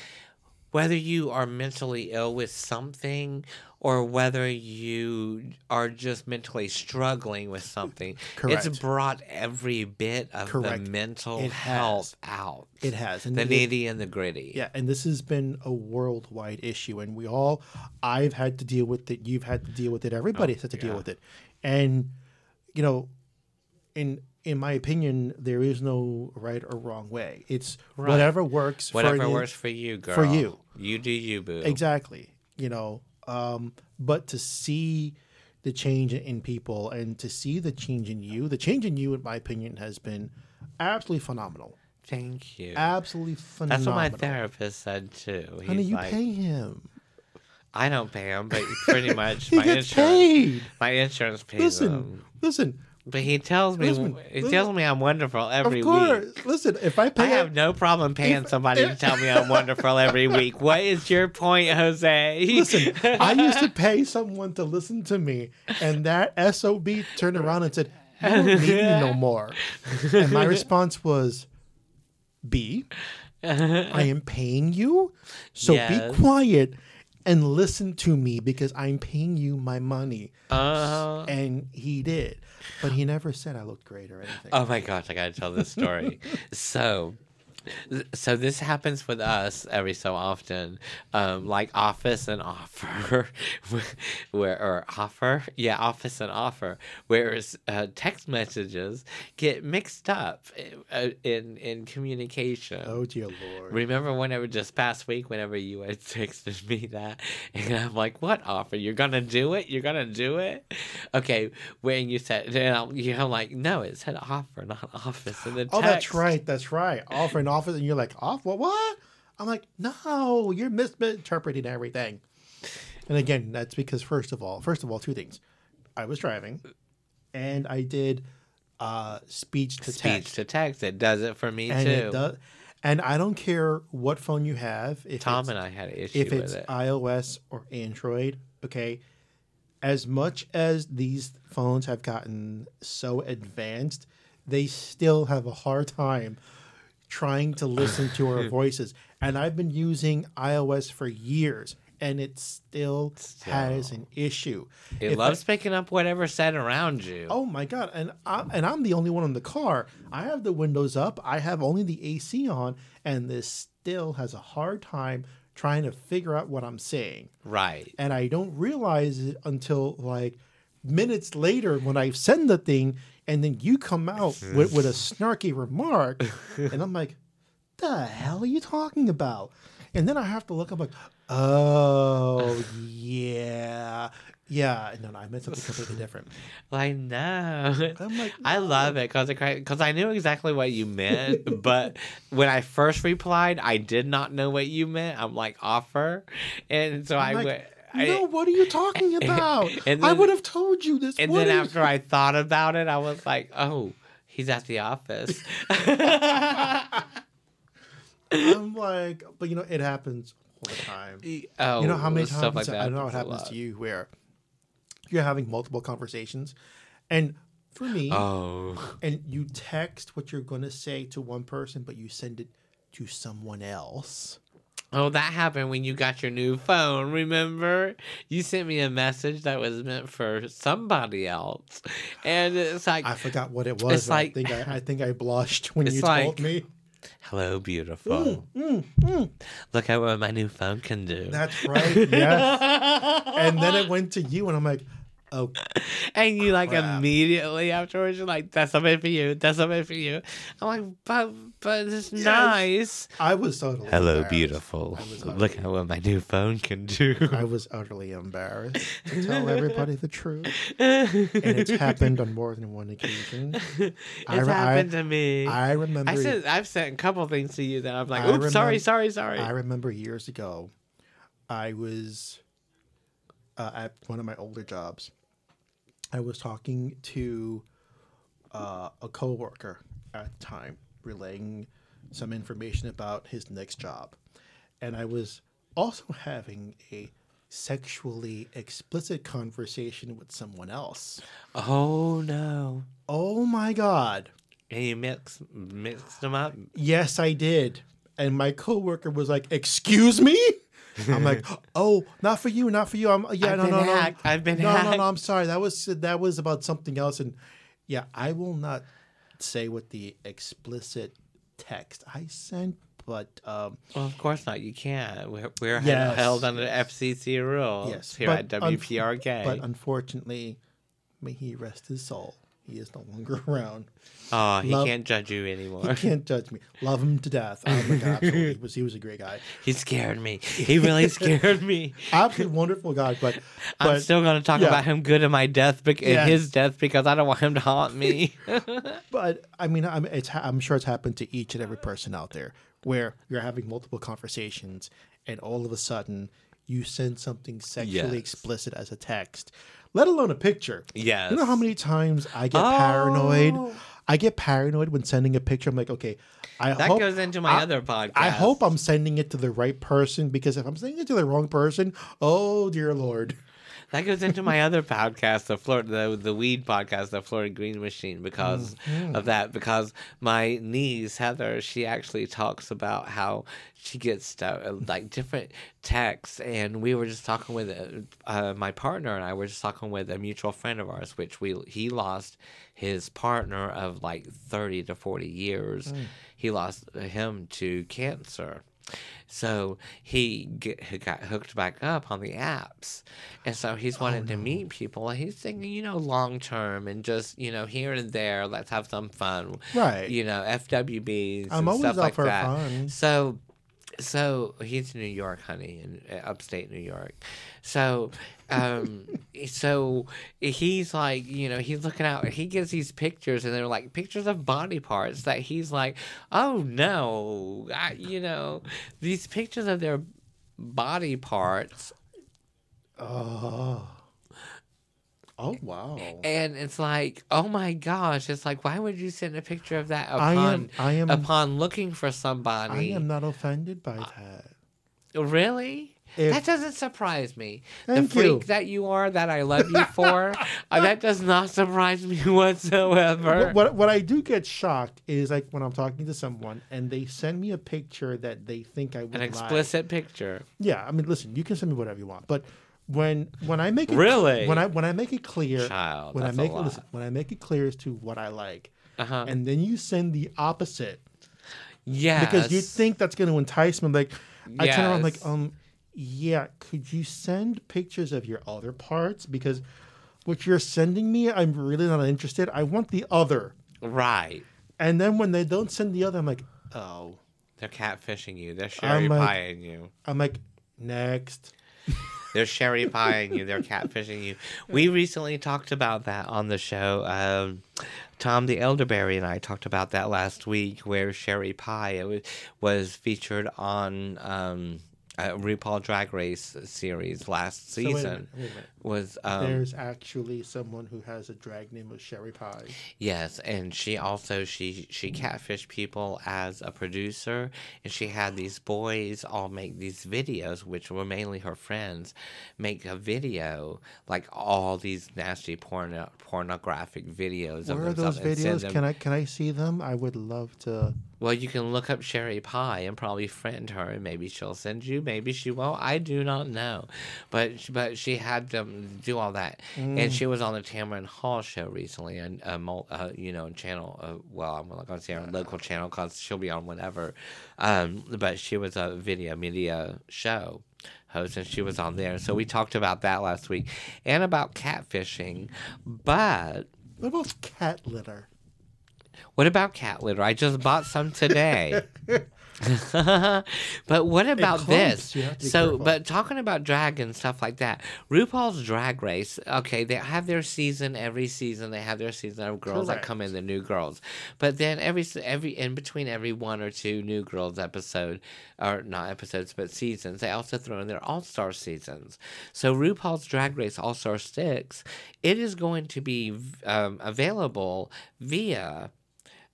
[SPEAKER 1] whether you are mentally ill with something or whether you are just mentally struggling with something it's brought every bit of
[SPEAKER 2] Correct.
[SPEAKER 1] the mental
[SPEAKER 2] It
[SPEAKER 1] health
[SPEAKER 2] has.
[SPEAKER 1] out
[SPEAKER 2] It has, and
[SPEAKER 1] the
[SPEAKER 2] it-
[SPEAKER 1] nitty and the gritty
[SPEAKER 2] Yeah, and this has been a worldwide issue, and we all, I've had to deal with it. You've had to deal with it. Everybody's oh, had to deal with it, and you know, in in my opinion, there is no right or wrong way. It's
[SPEAKER 1] Right.
[SPEAKER 2] whatever works.
[SPEAKER 1] whatever
[SPEAKER 2] for you.
[SPEAKER 1] works for you girl
[SPEAKER 2] for you.
[SPEAKER 1] you do you boo
[SPEAKER 2] Exactly. You know, um, but to see the change in people and to see the change in you, the change in you, in my opinion, has been absolutely phenomenal.
[SPEAKER 1] thank you
[SPEAKER 2] Absolutely phenomenal.
[SPEAKER 1] that's what my therapist said too He's
[SPEAKER 2] Honey, you
[SPEAKER 1] like,
[SPEAKER 2] pay him.
[SPEAKER 1] I don't pay him, but pretty <laughs> much
[SPEAKER 2] He
[SPEAKER 1] my
[SPEAKER 2] gets
[SPEAKER 1] insurance.
[SPEAKER 2] paid.
[SPEAKER 1] My insurance pays
[SPEAKER 2] Listen,
[SPEAKER 1] him.
[SPEAKER 2] listen.
[SPEAKER 1] But he tells me
[SPEAKER 2] Listen,
[SPEAKER 1] he
[SPEAKER 2] listen.
[SPEAKER 1] tells me I'm wonderful every week.
[SPEAKER 2] of
[SPEAKER 1] week.
[SPEAKER 2] course, listen. If I pay,
[SPEAKER 1] I have no problem paying
[SPEAKER 2] if-
[SPEAKER 1] somebody to tell me I'm wonderful every <laughs> week. What is your point, Jose?
[SPEAKER 2] listen. I used to pay <laughs> someone to listen to me, and that sob turned around and said, You don't need me no more. And my response was, B, I am paying you. So
[SPEAKER 1] Yes.
[SPEAKER 2] be quiet and listen to me because I'm paying you my money.
[SPEAKER 1] Uh,
[SPEAKER 2] And he did. But he never said I looked great or anything.
[SPEAKER 1] oh my gosh, I gotta tell this story. <laughs> so, so this happens with us every so often, um, like office and offer, <laughs> where or offer, yeah, office and offer, whereas uh, text messages get mixed up uh, in in communication.
[SPEAKER 2] oh, dear Lord.
[SPEAKER 1] Remember whenever just past week, whenever you had texted me that, and I'm like, "What offer? You're gonna do it? You're gonna do it?" Okay, when you said, and I'm, you know, I'm like, "No, it said offer, not office." And then
[SPEAKER 2] Oh, that's right. That's right. Offer an office, and you're like, off? What? What? I'm like, no, you're misinterpreting everything. And again, that's because first of all, first of all, two things. I was driving, and I did uh, speech to
[SPEAKER 1] Speech
[SPEAKER 2] text,
[SPEAKER 1] to text. It does it for me
[SPEAKER 2] and
[SPEAKER 1] too.
[SPEAKER 2] it does. And I don't care what phone you have. If
[SPEAKER 1] Tom and I had an issue
[SPEAKER 2] if it's
[SPEAKER 1] it.
[SPEAKER 2] iOS or Android, okay. As much as these phones have gotten so advanced, they still have a hard time trying to listen to our <laughs> voices. And I've been using iOS for years, and it still, has an issue.
[SPEAKER 1] it
[SPEAKER 2] If I-
[SPEAKER 1] loves picking up whatever's said around you.
[SPEAKER 2] Oh my god! And I'm and I'm the only one in the car. I have the windows up. I have only the AC on, and this still has a hard time trying to figure out what I'm saying.
[SPEAKER 1] Right.
[SPEAKER 2] And I don't realize it until like minutes later when I send the thing, and then you come out <laughs> with, with a snarky remark, and I'm like, "The hell are you talking about?" And then I have to look up like, "Oh yeah." Yeah, no, no, I meant something completely <laughs> different.
[SPEAKER 1] I know.
[SPEAKER 2] I'm like,
[SPEAKER 1] I love it because because I knew exactly what you meant, <laughs> but when I first replied, I did not know what you meant. I'm like offer, and so I
[SPEAKER 2] like,
[SPEAKER 1] went. I-
[SPEAKER 2] no, what are you talking <laughs> about?
[SPEAKER 1] And
[SPEAKER 2] I would have told you this.
[SPEAKER 1] and
[SPEAKER 2] What
[SPEAKER 1] then
[SPEAKER 2] are you-
[SPEAKER 1] after I thought about it, I was like, oh, he's at the office. <laughs>
[SPEAKER 2] I'm <laughs> like, but you know, it happens all the time.
[SPEAKER 1] oh,
[SPEAKER 2] you know how many
[SPEAKER 1] stuff
[SPEAKER 2] times
[SPEAKER 1] like that
[SPEAKER 2] I know it
[SPEAKER 1] happens
[SPEAKER 2] to you where you're having multiple conversations, and for me,
[SPEAKER 1] Oh,
[SPEAKER 2] and you text what you're going to say to one person, but you send it to someone else.
[SPEAKER 1] Oh, that happened when you got your new phone. Remember, you sent me a message that was meant for somebody else, and it's like,
[SPEAKER 2] I forgot what it was.
[SPEAKER 1] It's
[SPEAKER 2] and I
[SPEAKER 1] like-
[SPEAKER 2] think I, I think I blushed when you
[SPEAKER 1] like-
[SPEAKER 2] told me.
[SPEAKER 1] "Hello, beautiful.
[SPEAKER 2] Mm,
[SPEAKER 1] Look at what my new phone can do."
[SPEAKER 2] That's right. Yes. <laughs> and then it went to you, and I'm like, oh,
[SPEAKER 1] And you like immediately afterwards, you're like, "That's something for you. That's something for you." I'm like, "But, but it's nice."
[SPEAKER 2] I was totally
[SPEAKER 1] Hello, beautiful.
[SPEAKER 2] I was
[SPEAKER 1] Look at what my new phone can do.
[SPEAKER 2] I was utterly embarrassed to tell <laughs> everybody the truth, <laughs> and it's happened on more than one occasion.
[SPEAKER 1] It's
[SPEAKER 2] I re-
[SPEAKER 1] happened
[SPEAKER 2] I,
[SPEAKER 1] to me.
[SPEAKER 2] I remember.
[SPEAKER 1] I said I've sent a couple things to you that I'm like,
[SPEAKER 2] I
[SPEAKER 1] oops, sorry,
[SPEAKER 2] remem-
[SPEAKER 1] sorry, sorry.
[SPEAKER 2] I remember years ago, I was uh, at one of my older jobs. I was talking to uh, a coworker at the time, relaying some information about his next job, and I was also having a sexually explicit conversation with someone else.
[SPEAKER 1] oh no!
[SPEAKER 2] Oh my god!
[SPEAKER 1] And you mix mixed them up.
[SPEAKER 2] Yes, I did. And my coworker was like, "Excuse me." I'm like, <laughs> "Oh, not for you, not for you." I'm yeah,
[SPEAKER 1] I've
[SPEAKER 2] no,
[SPEAKER 1] been
[SPEAKER 2] no, no,
[SPEAKER 1] hacked. I've been
[SPEAKER 2] hacked. no,
[SPEAKER 1] no,
[SPEAKER 2] no. I'm sorry. That was that was about something else. And yeah, I will not say what the explicit text I sent, but um,
[SPEAKER 1] Well, of course not. You can't. We're, we're
[SPEAKER 2] Yes,
[SPEAKER 1] held under FCC rules
[SPEAKER 2] yes,
[SPEAKER 1] here
[SPEAKER 2] but
[SPEAKER 1] at
[SPEAKER 2] un- but unfortunately, may he rest his soul. He is no longer <laughs> around.
[SPEAKER 1] oh, he
[SPEAKER 2] love-
[SPEAKER 1] can't judge you anymore.
[SPEAKER 2] He can't judge me. Love him to death. Oh my god, absolutely. <laughs> he was he was a great guy.
[SPEAKER 1] He scared me. He really <laughs> scared me.
[SPEAKER 2] Absolutely wonderful guy. But
[SPEAKER 1] I'm still going to talk
[SPEAKER 2] yeah.
[SPEAKER 1] about him good in my death, bec- in his death, because I don't want him to haunt me.
[SPEAKER 2] But I mean, I'm, it's I'm sure it's happened to each and every person out there where you're having multiple conversations, and all of a sudden you send something sexually
[SPEAKER 1] Yes.
[SPEAKER 2] explicit as a text, let alone a picture.
[SPEAKER 1] yes.
[SPEAKER 2] You know how many times I get paranoid? Oh. I get paranoid when sending a picture. I'm like, okay, I
[SPEAKER 1] That
[SPEAKER 2] hope
[SPEAKER 1] goes into my
[SPEAKER 2] I-
[SPEAKER 1] other podcast.
[SPEAKER 2] I hope I'm sending it to the right person because if I'm sending it to the wrong person, oh dear lord.
[SPEAKER 1] That goes into my other podcast, the Florida, the, the weed podcast, the Florida Green Machine, because
[SPEAKER 2] Mm-hmm.
[SPEAKER 1] of that. Because my niece Heather, she actually talks about how she gets stuff like different texts, and we were just talking with uh, uh, my partner and I were just talking with a mutual friend of ours, which we he lost his partner of like thirty to forty years. He lost him to cancer. So he get, he got hooked back up on the apps, and so he's oh, wanting to meet people. And he's thinking, you know, long term and just you know here and there. Let's have some fun,
[SPEAKER 2] Right.
[SPEAKER 1] You know, FWBs
[SPEAKER 2] I'm
[SPEAKER 1] and
[SPEAKER 2] always
[SPEAKER 1] stuff
[SPEAKER 2] up
[SPEAKER 1] like
[SPEAKER 2] for
[SPEAKER 1] that.
[SPEAKER 2] fun.
[SPEAKER 1] So, so he's in New York, honey, in uh, upstate New York. So, <laughs> um, so he's like, you know, he's looking out. He gets these pictures, and they're like pictures of body parts that he's like, oh no, I, you know, these pictures of their body parts
[SPEAKER 2] Oh. Oh wow.
[SPEAKER 1] and it's like oh my gosh it's like why would you send a picture of that
[SPEAKER 2] I
[SPEAKER 1] upon
[SPEAKER 2] am I am
[SPEAKER 1] upon looking for somebody?
[SPEAKER 2] I am not offended by that.
[SPEAKER 1] Really?
[SPEAKER 2] If-
[SPEAKER 1] that doesn't surprise me.
[SPEAKER 2] Thank
[SPEAKER 1] the freak
[SPEAKER 2] you.
[SPEAKER 1] that you are, that I love you <laughs> for, uh, that does not surprise me <laughs> whatsoever.
[SPEAKER 2] What, what what I do get shocked is like when I'm talking to someone and they send me a picture that they think I would
[SPEAKER 1] An explicit picture.
[SPEAKER 2] Yeah, I mean, listen, you can send me whatever you want, but when when I make it
[SPEAKER 1] Really?
[SPEAKER 2] when I when I make it clear
[SPEAKER 1] Child,
[SPEAKER 2] when I make it listen, when I make it clear as to what I like,
[SPEAKER 1] Uh-huh.
[SPEAKER 2] and then you send the opposite
[SPEAKER 1] Yes.
[SPEAKER 2] because you think that's going to entice me. Like I turn around like, um, yeah, could you send pictures of your other parts because what you're sending me, I'm really not interested. I want the other.
[SPEAKER 1] Right.
[SPEAKER 2] And then when they don't send the other, I'm like, oh,
[SPEAKER 1] They're catfishing you. They're sherry
[SPEAKER 2] like-
[SPEAKER 1] pieing you.
[SPEAKER 2] I'm like, next. <laughs>
[SPEAKER 1] They're sherry pieing you. They're catfishing you. We recently talked about that on the show. Um, Tom the Elderberry and I talked about that last week, where Sherry Pie was, was featured on um, a RuPaul Drag Race series last
[SPEAKER 2] So wait a
[SPEAKER 1] season.
[SPEAKER 2] minute, wait a
[SPEAKER 1] was um,
[SPEAKER 2] There's actually someone who has a drag name of Sherry Pie.
[SPEAKER 1] Yes, and she also she she catfished people as a producer, and she had these boys all make these videos, which were mainly her friends, make a video like all these nasty porno pornographic videos.
[SPEAKER 2] Where are those
[SPEAKER 1] themselves and send
[SPEAKER 2] videos? Can I can I see them? I would love to.
[SPEAKER 1] Well, you can look up Sherry Pie and probably friend her, and maybe she'll send you. Maybe she won't. I do not know, but but she had them do all that, and she was on the Tamron Hall show recently, and uh, mul- uh, you know, channel. Uh, well, I'm not gonna say our local channel because she'll be on whenever, um, but she was a video media show host, and she was on there. So we talked about that last week, and about catfishing, but.
[SPEAKER 2] What about cat litter?
[SPEAKER 1] What about cat litter? I just bought some today. <laughs> but what about this?
[SPEAKER 2] You have to be
[SPEAKER 1] So,
[SPEAKER 2] careful.
[SPEAKER 1] but talking about drag and stuff like that, RuPaul's Drag Race. Okay, they have their season every season. They have their season of girls that come in, the new girls. But then every every in between every one or two new girls episode, or not episodes, but seasons, they also throw in their All Star seasons. So RuPaul's Drag Race All Star Six, it is going to be um, available via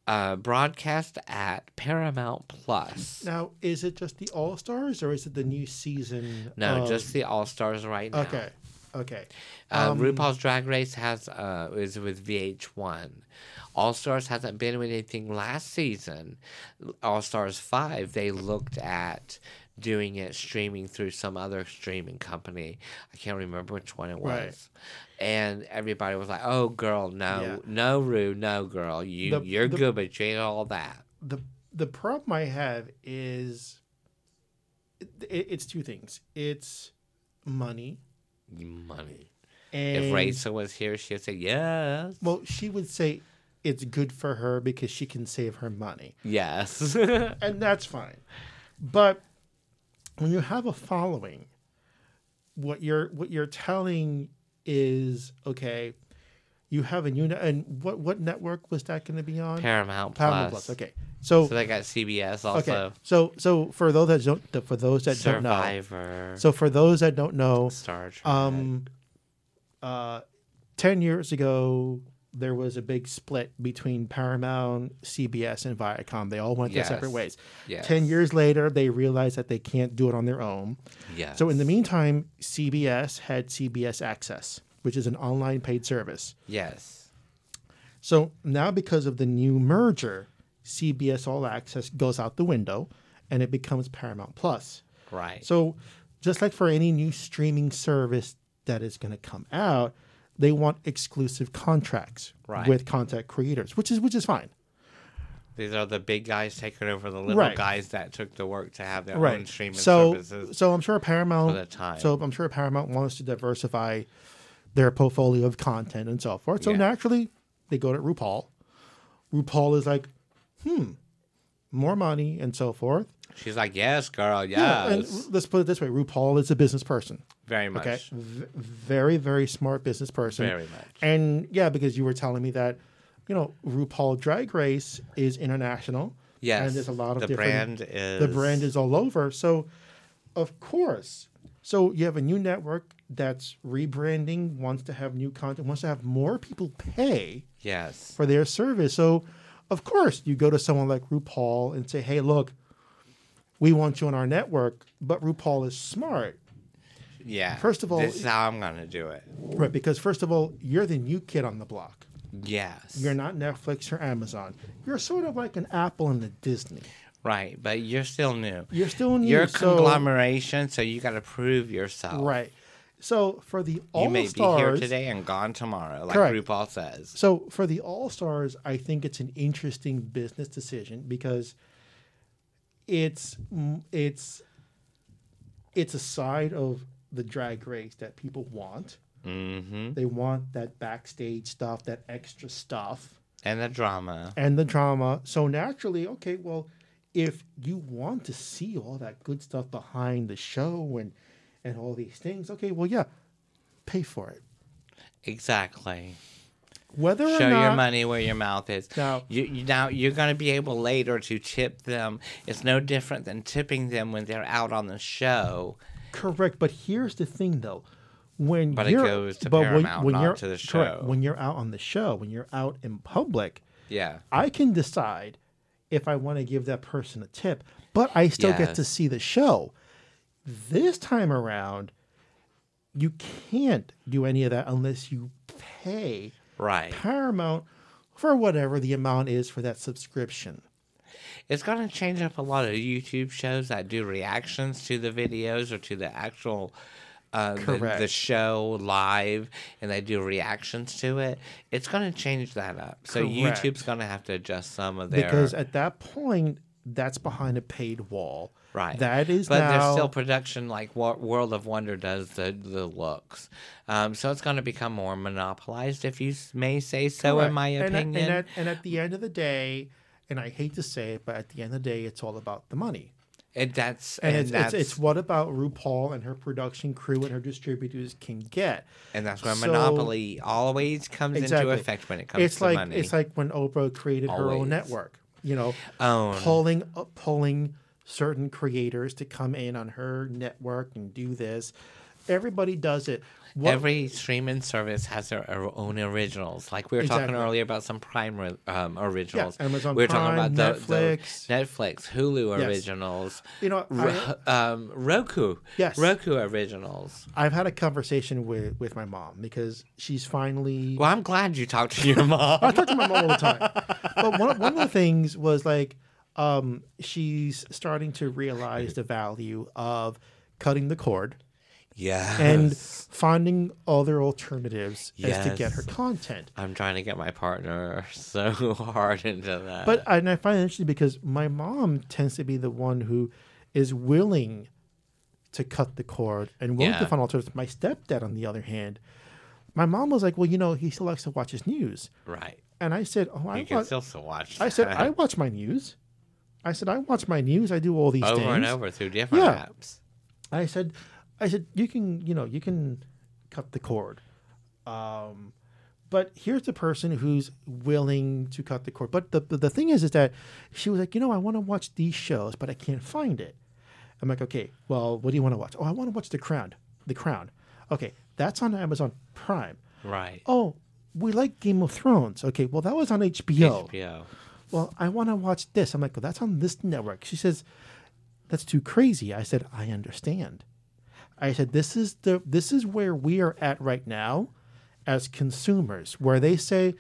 [SPEAKER 1] uh, broadcast at Paramount Plus.
[SPEAKER 2] Now, is it just the All Stars or is it the new season?
[SPEAKER 1] No, just the All Stars right now.
[SPEAKER 2] Okay, okay.
[SPEAKER 1] Uh,
[SPEAKER 2] Um,
[SPEAKER 1] RuPaul's Drag Race has uh, is with VH1. All Stars hasn't been with anything last season. All Stars five they looked at doing it streaming through some other streaming company. I can't remember which one it was.
[SPEAKER 2] Right.
[SPEAKER 1] And everybody was like, "Oh, girl, no,
[SPEAKER 2] Yeah.
[SPEAKER 1] no, Ru, no, girl, you
[SPEAKER 2] The-
[SPEAKER 1] you're
[SPEAKER 2] the-
[SPEAKER 1] good, but you ain't all that."
[SPEAKER 2] the the problem I have is it, it's two things. It's money
[SPEAKER 1] Money.
[SPEAKER 2] and
[SPEAKER 1] if Rachel was here, she'd say yes.
[SPEAKER 2] well, she would say it's good for her because she can save her money,
[SPEAKER 1] Yes. <laughs>
[SPEAKER 2] and that's fine. But when you have a following, what you're what you're telling is okay. You have a unit, and what what network was that going to be on?
[SPEAKER 1] Paramount,
[SPEAKER 2] Paramount
[SPEAKER 1] Plus.
[SPEAKER 2] Plus. Okay, so,
[SPEAKER 1] So they got CBS also.
[SPEAKER 2] okay, so so for those that don't for those that don't know,
[SPEAKER 1] Survivor.
[SPEAKER 2] so for those that don't know,
[SPEAKER 1] Star Trek.
[SPEAKER 2] um, uh, ten years ago, there was a big split between Paramount, CBS, and Viacom. They all went their separate ways.
[SPEAKER 1] Yes.
[SPEAKER 2] Ten years later, they realized that they can't do it on their own.
[SPEAKER 1] Yes.
[SPEAKER 2] So in the meantime, CBS had CBS Access, which is an online paid service.
[SPEAKER 1] yes.
[SPEAKER 2] So now, because of the new merger, CBS All Access goes out the window, and it becomes Paramount Plus.
[SPEAKER 1] Right.
[SPEAKER 2] So, just like for any new streaming service that is going to come out, they want exclusive contracts
[SPEAKER 1] Right.
[SPEAKER 2] with content creators, which is which is fine.
[SPEAKER 1] These are the big guys taking over the little
[SPEAKER 2] Right.
[SPEAKER 1] guys that took the work to have their own
[SPEAKER 2] Right.
[SPEAKER 1] streaming
[SPEAKER 2] So,
[SPEAKER 1] services.
[SPEAKER 2] so I'm sure Paramount.
[SPEAKER 1] for the time.
[SPEAKER 2] So I'm sure Paramount wants to diversify their portfolio of content and so forth. So
[SPEAKER 1] Yeah.
[SPEAKER 2] naturally, they go to RuPaul. RuPaul is like, hmm, more money and so forth.
[SPEAKER 1] She's like, yes, girl,
[SPEAKER 2] Yeah, and
[SPEAKER 1] yes.
[SPEAKER 2] let's put it this way: RuPaul is a business person.
[SPEAKER 1] Very much.
[SPEAKER 2] Okay, v- very very smart business person.
[SPEAKER 1] Very much.
[SPEAKER 2] And yeah, because you were telling me that, you know, RuPaul Drag Race is international.
[SPEAKER 1] Yes.
[SPEAKER 2] and there's a lot of
[SPEAKER 1] the
[SPEAKER 2] different.
[SPEAKER 1] brand is
[SPEAKER 2] the brand is all over. So, of course, so you have a new network that's rebranding, wants to have new content, wants to have more people pay
[SPEAKER 1] yes.
[SPEAKER 2] for their service. So, of course, you go to someone like RuPaul and say, "Hey, look, we want you on our network." But RuPaul is smart,
[SPEAKER 1] Yeah.
[SPEAKER 2] First of all-
[SPEAKER 1] this is how I'm gonna do it.
[SPEAKER 2] right? Because first of all, you're the new kid on the block.
[SPEAKER 1] Yes.
[SPEAKER 2] You're not Netflix or Amazon. You're sort of like an Apple and a Disney.
[SPEAKER 1] right, but you're still new.
[SPEAKER 2] You're still new.
[SPEAKER 1] You're a
[SPEAKER 2] so-
[SPEAKER 1] conglomeration, so you got to prove yourself.
[SPEAKER 2] right? So for the all Stars,
[SPEAKER 1] You may
[SPEAKER 2] stars,
[SPEAKER 1] be here today and gone tomorrow, like
[SPEAKER 2] Correct.
[SPEAKER 1] RuPaul says.
[SPEAKER 2] So for the All Stars, I think it's an interesting business decision because it's it's it's a side of the drag race that people want.
[SPEAKER 1] Mm-hmm.
[SPEAKER 2] They want that backstage stuff, that extra stuff,
[SPEAKER 1] And the drama.
[SPEAKER 2] and the drama. So naturally, okay, well, if you want to see all that good stuff behind the show and and all these things, okay, well, yeah, pay for it.
[SPEAKER 1] Exactly.
[SPEAKER 2] Whether or
[SPEAKER 1] Show
[SPEAKER 2] not
[SPEAKER 1] your money where your mouth is.
[SPEAKER 2] Now-
[SPEAKER 1] you, you now you're going to be able later to tip them. It's no different than tipping them when they're out on the show.
[SPEAKER 2] Correct, but here's the thing though. When
[SPEAKER 1] But it
[SPEAKER 2] you're,
[SPEAKER 1] goes to
[SPEAKER 2] but
[SPEAKER 1] Paramount, not
[SPEAKER 2] you're,
[SPEAKER 1] to the
[SPEAKER 2] correct,
[SPEAKER 1] show.
[SPEAKER 2] when you're out on the show, when you're out in public,
[SPEAKER 1] Yeah.
[SPEAKER 2] I can decide if I want to give that person a tip, but I still get to see the show. This time around, you can't do any of that unless you pay
[SPEAKER 1] Right.
[SPEAKER 2] Paramount for whatever the amount is for that subscription.
[SPEAKER 1] It's going to change up a lot of YouTube shows that do reactions to the videos or to the actual uh, the, the show live, and they do reactions to it. It's going to change that up. So
[SPEAKER 2] Correct.
[SPEAKER 1] YouTube's going to have to adjust some of their
[SPEAKER 2] Because at that point, that's behind a paid wall.
[SPEAKER 1] Right.
[SPEAKER 2] That is
[SPEAKER 1] but
[SPEAKER 2] now.
[SPEAKER 1] there's still production like what World of Wonder does the the looks. Um, so it's going to become more monopolized, if you may say so, in
[SPEAKER 2] Correct.
[SPEAKER 1] my
[SPEAKER 2] And at-
[SPEAKER 1] opinion.
[SPEAKER 2] And at, and at the end of the day, and I hate to say it, but at the end of the day, it's all about the money.
[SPEAKER 1] and that's
[SPEAKER 2] And,
[SPEAKER 1] and,
[SPEAKER 2] it's,
[SPEAKER 1] that's
[SPEAKER 2] it's it's what about RuPaul and her production crew and her distributors can get.
[SPEAKER 1] and that's where
[SPEAKER 2] so-
[SPEAKER 1] monopoly always comes
[SPEAKER 2] Exactly.
[SPEAKER 1] into effect when it comes
[SPEAKER 2] It's
[SPEAKER 1] to
[SPEAKER 2] like
[SPEAKER 1] money.
[SPEAKER 2] it's like when Oprah created her own network. You know,
[SPEAKER 1] Own.
[SPEAKER 2] pulling uh, pulling certain creators to come in on her network and do this. Everybody does it. What-
[SPEAKER 1] Every streaming service has their own originals. Like we were talking earlier about some Prime ri- um, originals.
[SPEAKER 2] Amazon
[SPEAKER 1] we were
[SPEAKER 2] Prime,
[SPEAKER 1] talking about the, the
[SPEAKER 2] Netflix.
[SPEAKER 1] Netflix, Hulu
[SPEAKER 2] Yes.
[SPEAKER 1] originals,
[SPEAKER 2] you know, I,
[SPEAKER 1] um, Roku,
[SPEAKER 2] Yes.
[SPEAKER 1] Roku originals.
[SPEAKER 2] I've had a conversation with with my mom because she's finally
[SPEAKER 1] Well, I'm glad you talked to your mom.
[SPEAKER 2] I talk to my mom all the time. But one, one of the things was like, um, she's starting to realize the value of cutting the cord
[SPEAKER 1] yeah,
[SPEAKER 2] and finding other alternatives as to get her content.
[SPEAKER 1] I'm trying to get my partner <laughs> so hard into that.
[SPEAKER 2] But and I find it interesting because my mom tends to be the one who is willing to cut the cord and willing to
[SPEAKER 1] Yeah.
[SPEAKER 2] find alternatives. My stepdad, on the other hand, my mom was like, "Well, you know, he still likes to watch his news,"
[SPEAKER 1] right,
[SPEAKER 2] and I said, "Oh, I
[SPEAKER 1] can
[SPEAKER 2] watch."
[SPEAKER 1] still still watch.
[SPEAKER 2] I said, I watch my news. I said, I watch my news. I do all these things.
[SPEAKER 1] over
[SPEAKER 2] things.
[SPEAKER 1] and over through different
[SPEAKER 2] Yeah.
[SPEAKER 1] apps.
[SPEAKER 2] I said, I said, you can, you know, you can cut the cord. Um, but here's the person who's willing to cut the cord. But the, the, the thing is, is that she was like, you know, I want to watch these shows, but I can't find it. I'm like, okay, well, what do you want to watch? Oh, I want to watch The Crown. The Crown. Okay, that's on Amazon Prime.
[SPEAKER 1] Right.
[SPEAKER 2] Oh, we like Game of Thrones. Okay, well that was on HBO.
[SPEAKER 1] HBO.
[SPEAKER 2] Well, I want to watch this. I'm like, well, that's on this network. She says, that's too crazy. I said, I understand. I said, this is the this is where we are at right now as consumers, where they say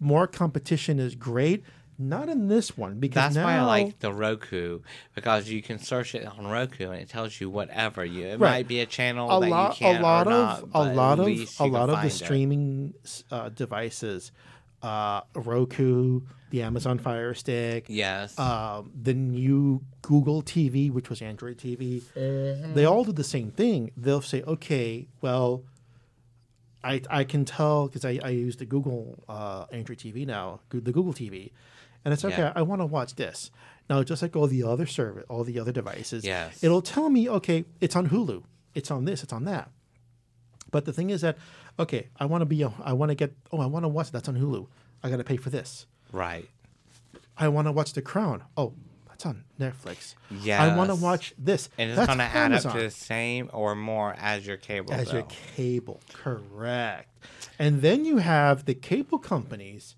[SPEAKER 2] more competition is great. Not in this one because
[SPEAKER 1] That's
[SPEAKER 2] now
[SPEAKER 1] why I like the Roku because you can search it on Roku and it tells you whatever you. It
[SPEAKER 2] Right.
[SPEAKER 1] might be a channel
[SPEAKER 2] a
[SPEAKER 1] that
[SPEAKER 2] lot,
[SPEAKER 1] you can
[SPEAKER 2] a lot
[SPEAKER 1] or
[SPEAKER 2] of
[SPEAKER 1] not,
[SPEAKER 2] a lot of a lot of the
[SPEAKER 1] it.
[SPEAKER 2] streaming uh, devices, uh, Roku, the Amazon Fire Stick,
[SPEAKER 1] Yes.
[SPEAKER 2] um, the new Google TV, which was Android TV,
[SPEAKER 1] Mm-hmm.
[SPEAKER 2] they all do the same thing. They'll say, okay, well, I, I can tell because I, I use the Google uh, Android TV now, the Google TV, and it's okay.
[SPEAKER 1] Yeah.
[SPEAKER 2] I want to watch this now, just like all the other service, all the other devices.
[SPEAKER 1] Yes.
[SPEAKER 2] it'll tell me, okay, it's on Hulu, it's on this, it's on that. But the thing is that, okay, I want to be, a, I want to get, oh, I want to watch that's on Hulu. I got to pay for this.
[SPEAKER 1] Right.
[SPEAKER 2] I want to watch The Crown. Oh, that's on Netflix. Yeah. I want to watch this.
[SPEAKER 1] And it's going to add up to the same or more as your cable
[SPEAKER 2] as your cable. Correct. And then you have the cable companies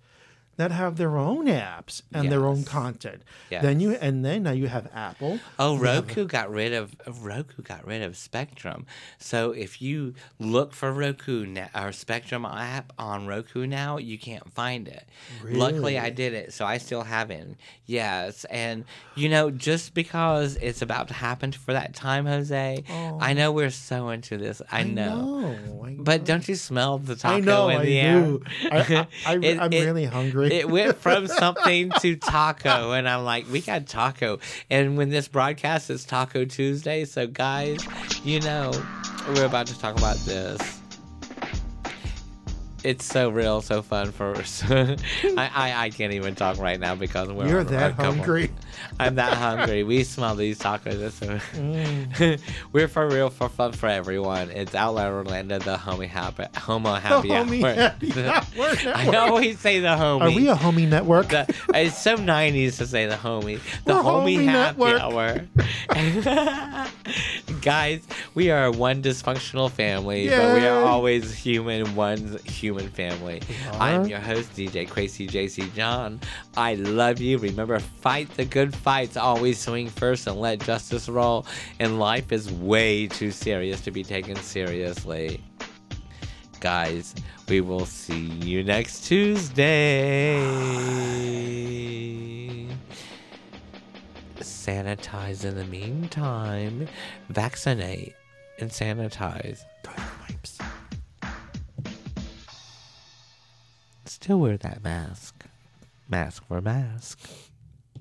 [SPEAKER 2] that have their own apps and their own
[SPEAKER 1] Yes.
[SPEAKER 2] content. Then you and then now you have Apple.
[SPEAKER 1] Oh,
[SPEAKER 2] You have-
[SPEAKER 1] Roku got rid of Roku got rid of Spectrum. So if you look for Roku now, or Spectrum app on Roku now, you can't find it. Really? Luckily, I did it, so I still have it. Yes, and you know, just because it's about to happen for that time, Jose, Oh. I know we're so into this. I, know.
[SPEAKER 2] know, I
[SPEAKER 1] But don't you smell the taco
[SPEAKER 2] I know,
[SPEAKER 1] in
[SPEAKER 2] I
[SPEAKER 1] the air?
[SPEAKER 2] do. I, I, <laughs> I,
[SPEAKER 1] it-
[SPEAKER 2] really hungry.
[SPEAKER 1] It went from something to taco, and I'm like, we got taco. And when this broadcast is Taco Tuesday, so guys, you know, we're about to talk about this. It's so real, so fun for us. <laughs> I, I I can't even talk right now because we're
[SPEAKER 2] You're
[SPEAKER 1] on
[SPEAKER 2] that hungry. <laughs>
[SPEAKER 1] I'm that hungry. We smell these tacos. So-
[SPEAKER 2] Mm. <laughs>
[SPEAKER 1] we're for real, for fun for everyone. It's Outlaw Orlando, the homie happy, homo happy The
[SPEAKER 2] homie
[SPEAKER 1] hour.
[SPEAKER 2] happy hour
[SPEAKER 1] I
[SPEAKER 2] network.
[SPEAKER 1] always say the homie.
[SPEAKER 2] Are we a homie network?
[SPEAKER 1] The, it's so 90s to say the homie. The
[SPEAKER 2] We're
[SPEAKER 1] homie,
[SPEAKER 2] homie
[SPEAKER 1] happy
[SPEAKER 2] network.
[SPEAKER 1] hour. Guys, we are one dysfunctional family, but we are always human, one human family.
[SPEAKER 2] are.
[SPEAKER 1] I'm your host, DJ Crazy JC John. I love you. Remember, fight the good fights. Always swing first and let justice roll. And life is way too serious to be taken seriously. Guys, we will see you next Tuesday. Sanitize in the meantime. Vaccinate and sanitize.
[SPEAKER 2] Wipes.
[SPEAKER 1] Still wear that mask. Mask for mask.